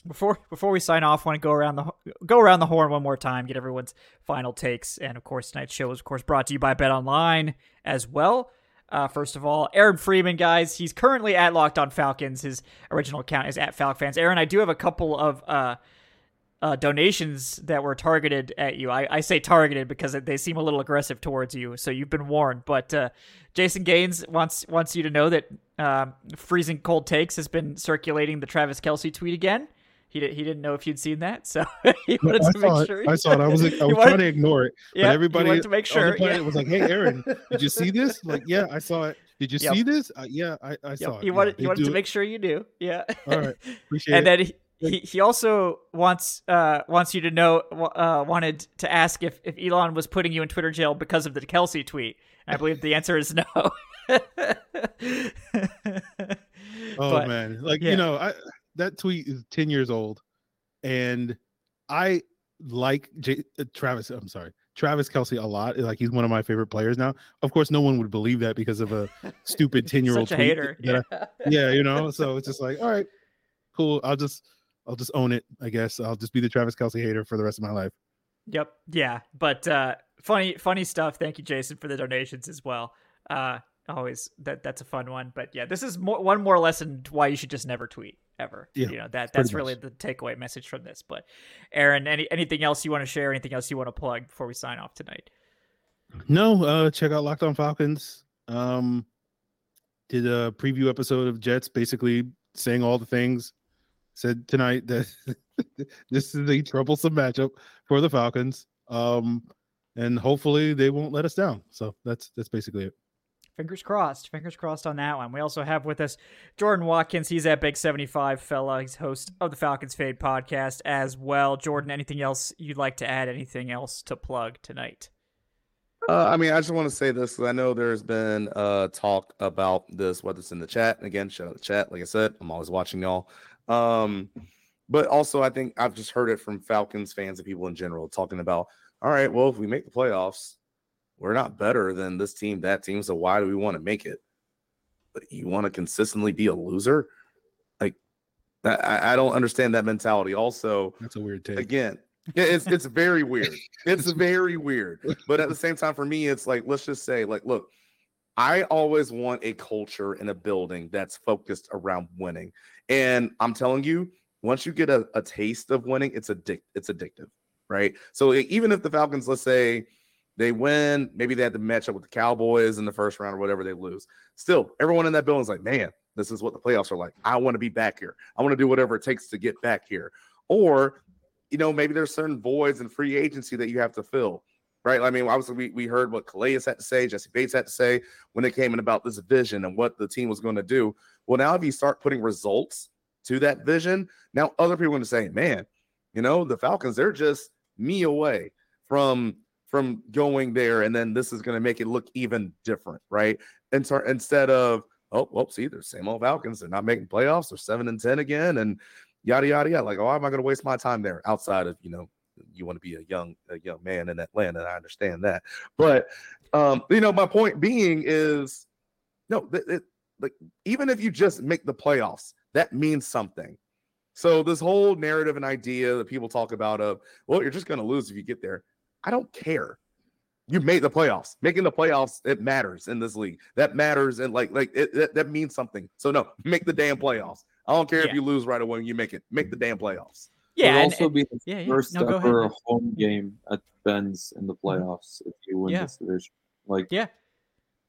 before before we sign off, I want to go around the go around the horn one more time, get everyone's final takes, and of course, tonight's show is of course brought to you by Bet Online as well. Uh, first of all, Aaron Freeman, guys, he's currently at Locked On Falcons. His original account is at Falcons Fans. Aaron, I do have a couple of uh, uh, donations that were targeted at you. I, I, say targeted because they seem a little aggressive towards you, so you've been warned. But uh, Jason Gaines wants wants you to know that um, freezing cold takes has been circulating the Travis Kelce tweet again. He, did, he didn't know if you'd seen that, so he wanted I to make saw sure. It. I saw it. I was I was wanted, trying to ignore it, yeah, but everybody wanted to make sure. Yeah. Yeah. was like, "Hey, Aaron, did you see this?" Like, yeah, I saw it. Did you Yep. see this? Uh, yeah, I, I Yep, saw it. He wanted they he wanted to it. make sure you knew. Yeah. All right, appreciate and it. then he, he, he also wants uh wants you to know uh wanted to ask if if Elon was putting you in Twitter jail because of the Kelce tweet. And I believe the answer is no. Oh But, man, like yeah. you know, I that tweet is ten years old, and I like J- uh, Travis. I'm sorry, Travis Kelce a lot. Like he's one of my favorite players now. Of course, no one would believe that because of a stupid ten year old Such a tweet. hater. Yeah. I- yeah, you know. So it's just like, all right, cool. I'll just I'll just own it. I guess I'll just be the Travis Kelce hater for the rest of my life. Yep. Yeah. But uh funny funny stuff. Thank you, Jason, for the donations as well. Uh always that that's a fun one. But yeah, this is more, one more lesson why you should just never tweet ever. Yeah, you know that that's really the takeaway message from this. But Aaron, any anything else you want to share? Anything else you want to plug before we sign off tonight? No, uh check out Locked On Falcons. Um did a preview episode of Jets basically saying all the things said tonight that this is a troublesome matchup for the Falcons. Um and hopefully they won't let us down. So that's that's basically it. Fingers crossed. Fingers crossed on that one. We also have with us Jordan Watkins. He's at Big 75 fella. He's host of the Falcons Fade podcast as well. Jordan, anything else you'd like to add? Anything else to plug tonight? Uh, I mean, I just want to say this 'cause I know there's been uh talk about this, whether it's in the chat. Again, shout out the chat. Like I said, I'm always watching y'all. Um, but also I think I've just heard it from Falcons fans and people in general talking about, all right, well, if we make the playoffs, we're not better than this team, that team. So why do we want to make it? But you want to consistently be a loser? Like I- I, don't understand that mentality. Also, That's a weird take. again yeah, it's it's very weird it's very weird but at the same time for me it's like let's just say like look i always want a culture in a building that's focused around winning and i'm telling you once you get a, a taste of winning it's addic- it's addictive right so even if the falcons let's say they win. Maybe they had to match up with the cowboys in the first round or whatever they lose. Still everyone in that building's like man this is what the playoffs are like. I want to be back here. I want to do whatever it takes to get back here. Or you know, maybe there's certain voids in free agency that you have to fill, right? I mean, obviously, we, we heard what Calais had to say, Jessie Bates had to say when it came in about this vision and what the team was going to do. Well, now if you start putting results to that vision, now other people are going to say, man, you know, the Falcons, they're just me away from from going there, and then this is going to make it look even different, right? And so instead of oh, well, see, they're same old Falcons, they're not making playoffs, they're seven and ten again, and yada yada yada. Like, oh, am I going to waste my time there outside of you know you want to be a young a young man in Atlanta? I understand that, but um, you know, my point being is no, th- it, like even if you just make the playoffs, that means something. So this whole narrative and idea that people talk about of well, you're just going to lose if you get there. I don't care. You made the playoffs. Making the playoffs it matters in this league. That matters and like like it, that, that means something. So no, make the damn playoffs. I don't care Yeah. if you lose right away when you make it. Make the damn playoffs. Yeah, It'll and- also be the yeah, yeah. first No, go ahead, ever home game at Benz in the mm-hmm. playoffs if you win Yeah. this division. Like, Yeah.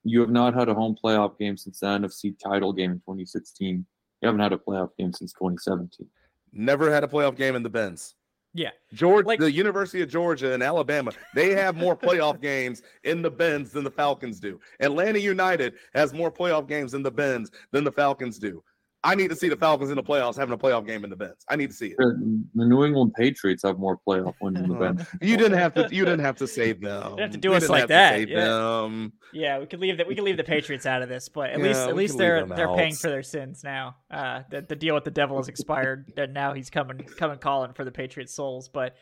you have not had a home playoff game since the NFC title game in 2016. You haven't had a playoff game since 2017. Never had a playoff game in the Benz. Yeah. Georgia, Like- the University of Georgia and Alabama, they have more playoff games in the Benz than the Falcons do. Atlanta United has more playoff games in the Benz than the Falcons do. I need to see the Falcons in the playoffs having a playoff game in the Benz. I need to see it. The the New England Patriots have more playoff wins in the Uh-huh. You didn't have to. You didn't have to save them. You have to do You us didn't like have to that, save yeah. them. Yeah, we could leave that. We could leave the Patriots out of this, but at Yeah, least at least they're they're paying for their sins now. Uh, the, the deal with the devil has expired, and now he's coming coming calling for the Patriots' souls. But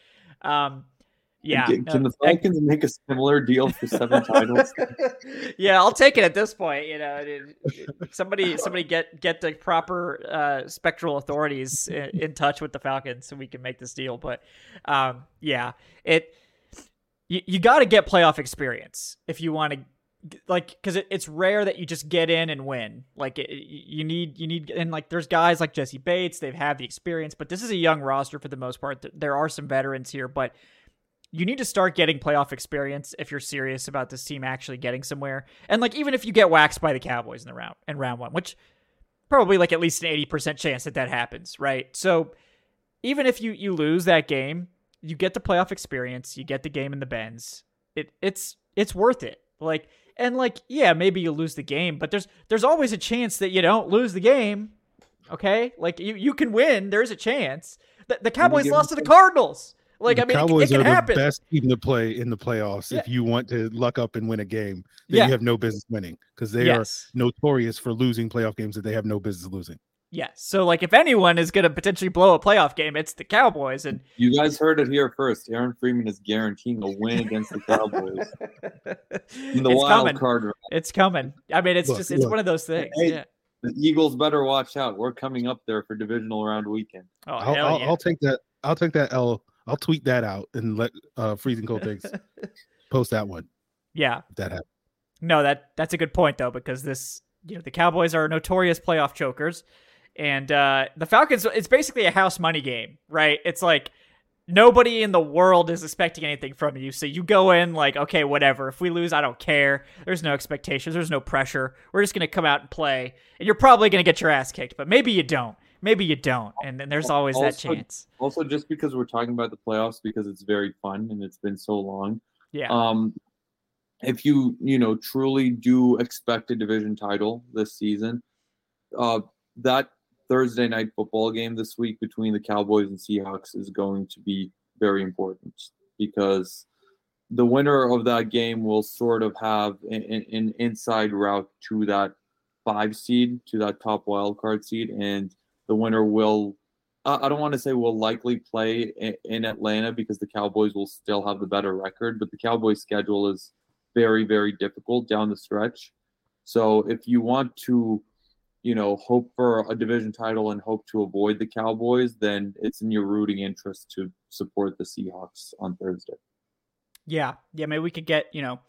um, yeah, Can, can the Falcons make a similar deal for seven titles? yeah, I'll take it at this point. You know, somebody somebody get get the proper uh, spectral authorities in, in touch with the Falcons so we can make this deal. But um, yeah, it you, you got to get playoff experience if you want to like because it, it's rare that you just get in and win like it, you need you need and like there's guys like jessie bates they've had the experience but this is a young roster for the most part there are some veterans here but you need to start getting playoff experience if you're serious about this team actually getting somewhere. And like even if you get waxed by the cowboys in the round in round one which probably like at least an 80% chance that that happens right? So even if you you lose that game you get the playoff experience you get the game in the Benz it it's it's worth it. Like and like yeah maybe you lose the game but there's there's always a chance that you don't lose the game okay? Like you you can win there's a chance. The, the cowboys lost to the cardinals like the i mean it- Cowboys it, can are happen the best team to play in the playoffs. Yeah. If you want to luck up and win a game that Yeah. you have no business winning, because they yes are notorious for losing playoff games that they have no business losing. yes so like if anyone is going to potentially blow a playoff game it's the cowboys and You guys heard it here first. Aaron Freeman is guaranteeing a win against the Cowboys in the it's wild coming card. round. it's coming i mean it's Look, just it's look. one of those things Hey, yeah The Eagles better watch out. We're coming up there for divisional round weekend. oh I'll, hell I'll, yeah. I'll take that. I'll take that L. I'll tweet that out and let uh, freezing cold takes post that one. yeah that happened. No, that that's a good point though, because this you know the Cowboys are notorious playoff chokers, and uh, the Falcons. It's basically a house money game, right? It's like nobody in the world is expecting anything from you, so you go in like, okay, whatever. If we lose, I don't care. There's no expectations. There's no pressure. We're just gonna come out and play, and you're probably gonna get your ass kicked, but maybe you don't. Maybe you don't, and then there's always that chance. Also, just because we're talking about the playoffs, because it's very fun and it's been so long. Yeah, Um, if you you know truly do expect a division title this season, uh, that Thursday night football game this week between the Cowboys and Seahawks is going to be very important because the winner of that game will sort of have an, an, an inside route to that five seed, to that top wild card seed, and the winner will. I don't want to say will likely play in, in Atlanta because the Cowboys will still have the better record, but the Cowboys' schedule is very, very difficult down the stretch. So if you want to, you know, hope for a division title and hope to avoid the Cowboys, then it's in your rooting interest to support the Seahawks on Thursday. Yeah, yeah, maybe we could get you know,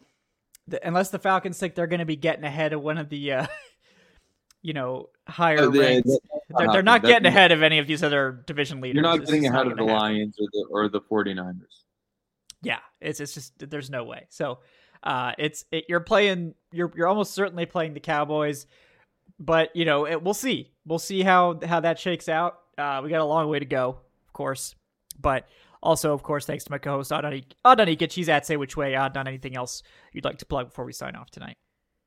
the, unless the Falcons think they're going to be getting ahead of one of the, uh, you know, higher Uh, they- that- They're, they're not getting ahead of any of these other division leaders. You're not It's getting ahead of the happen. Lions or the or the 49ers. Yeah, it's it's just there's no way. So, uh, it's it, you're playing you're you're almost certainly playing the Cowboys, but you know it, we'll see we'll see how how that shakes out. Uh, we got a long way to go, of course, but also of course thanks to my co-host Adnan Adnan She's at Say Which Way. Adnan, anything else you'd like to plug before we sign off tonight?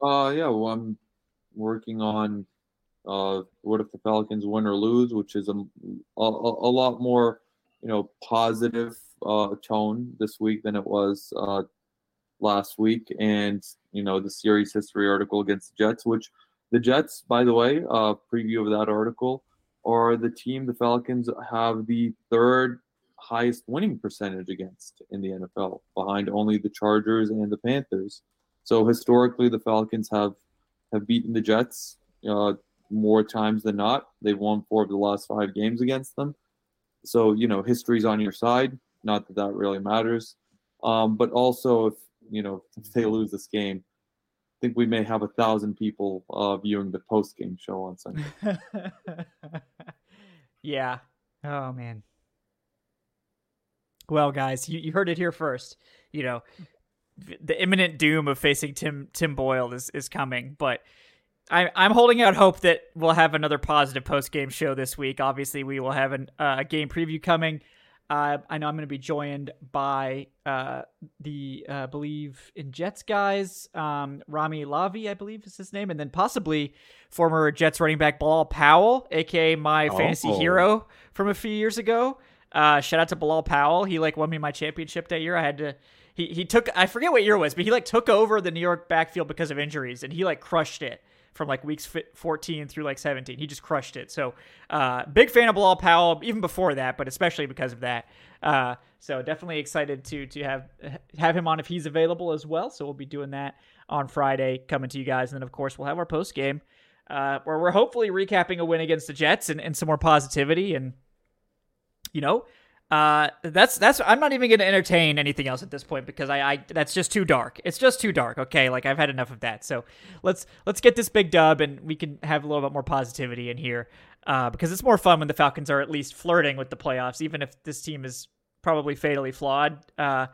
Uh, yeah, well, I'm working on uh, what if the Falcons win or lose, which is a, a, a lot more, you know, positive uh, tone this week than it was uh, last week. And, you know, the series history article against the Jets, which the Jets, by the way, uh, preview of that article, are the team the Falcons have the third highest winning percentage against in the NFL, behind only the Chargers and the Panthers. So historically, the Falcons have have beaten the Jets uh, more times than not. They've won four of the last five games against them. So you know history's on your side. Not that that really matters, um, but also if you know if they lose this game, I think we may have a thousand people uh, viewing the post game show on Sunday. yeah. Oh man. Well, guys, you, you heard it here first. You know, the imminent doom of facing Tim Tim Boyle is is coming, but I, I'm holding out hope that we'll have another positive post game show this week. Obviously, we will have an, uh, a game preview coming. Uh, I know I'm going to be joined by uh, the uh, Bleav in Jets guys, um, Rami Lavi, I believe is his name, and then possibly former Jets running back Bilal Powell, aka my oh. fantasy hero from a few years ago. Uh, shout out to Bilal Powell. He like won me my championship that year. I had to. He he took. I forget what year it was, but he like took over the New York backfield because of injuries, and he like crushed it from like weeks 14 through like 17. He just crushed it. So, uh, big fan of Bilal Powell even before that, but especially because of that. Uh, so definitely excited to to have have him on if he's available as well. So we'll be doing that on Friday, coming to you guys, and then of course we'll have our post game uh, where we're hopefully recapping a win against the Jets and, and some more positivity and you know uh, that's that's I'm not even going to entertain anything else at this point because I, I that's just too dark. It's just too dark. Okay, like I've had enough of that. So let's let's get this big dub and we can have a little bit more positivity in here uh, because it's more fun when the Falcons are at least flirting with the playoffs, even if this team is probably fatally flawed uh,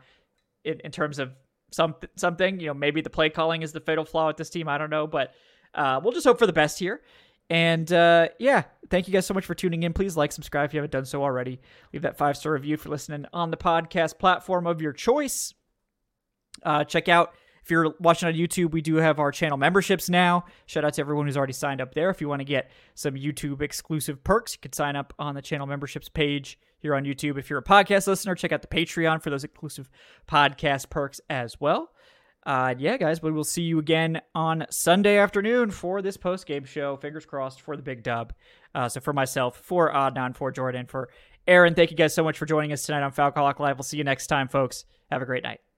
in, in terms of some something. You know, maybe the play calling is the fatal flaw with this team. I don't know, but uh, we'll just hope for the best here. And uh, yeah, thank you guys so much for tuning in. Please like, subscribe if you haven't done so already. Leave that five star review for listening on the podcast platform of your choice. Uh, check out if you're watching on YouTube, we do have our channel memberships now. Shout out to everyone who's already signed up there. If you want to get some YouTube exclusive perks, you can sign up on the channel memberships page here on YouTube. If you're a podcast listener, check out the Patreon for those exclusive podcast perks as well uh, yeah, guys, but we'll see you again on Sunday afternoon for this post game show. Fingers crossed for the big dub. Uh, so for myself, for Adnan, for Jordan, for Aaron, thank you guys so much for joining us tonight on Falcon Live. We'll see you next time, folks. Have a great night.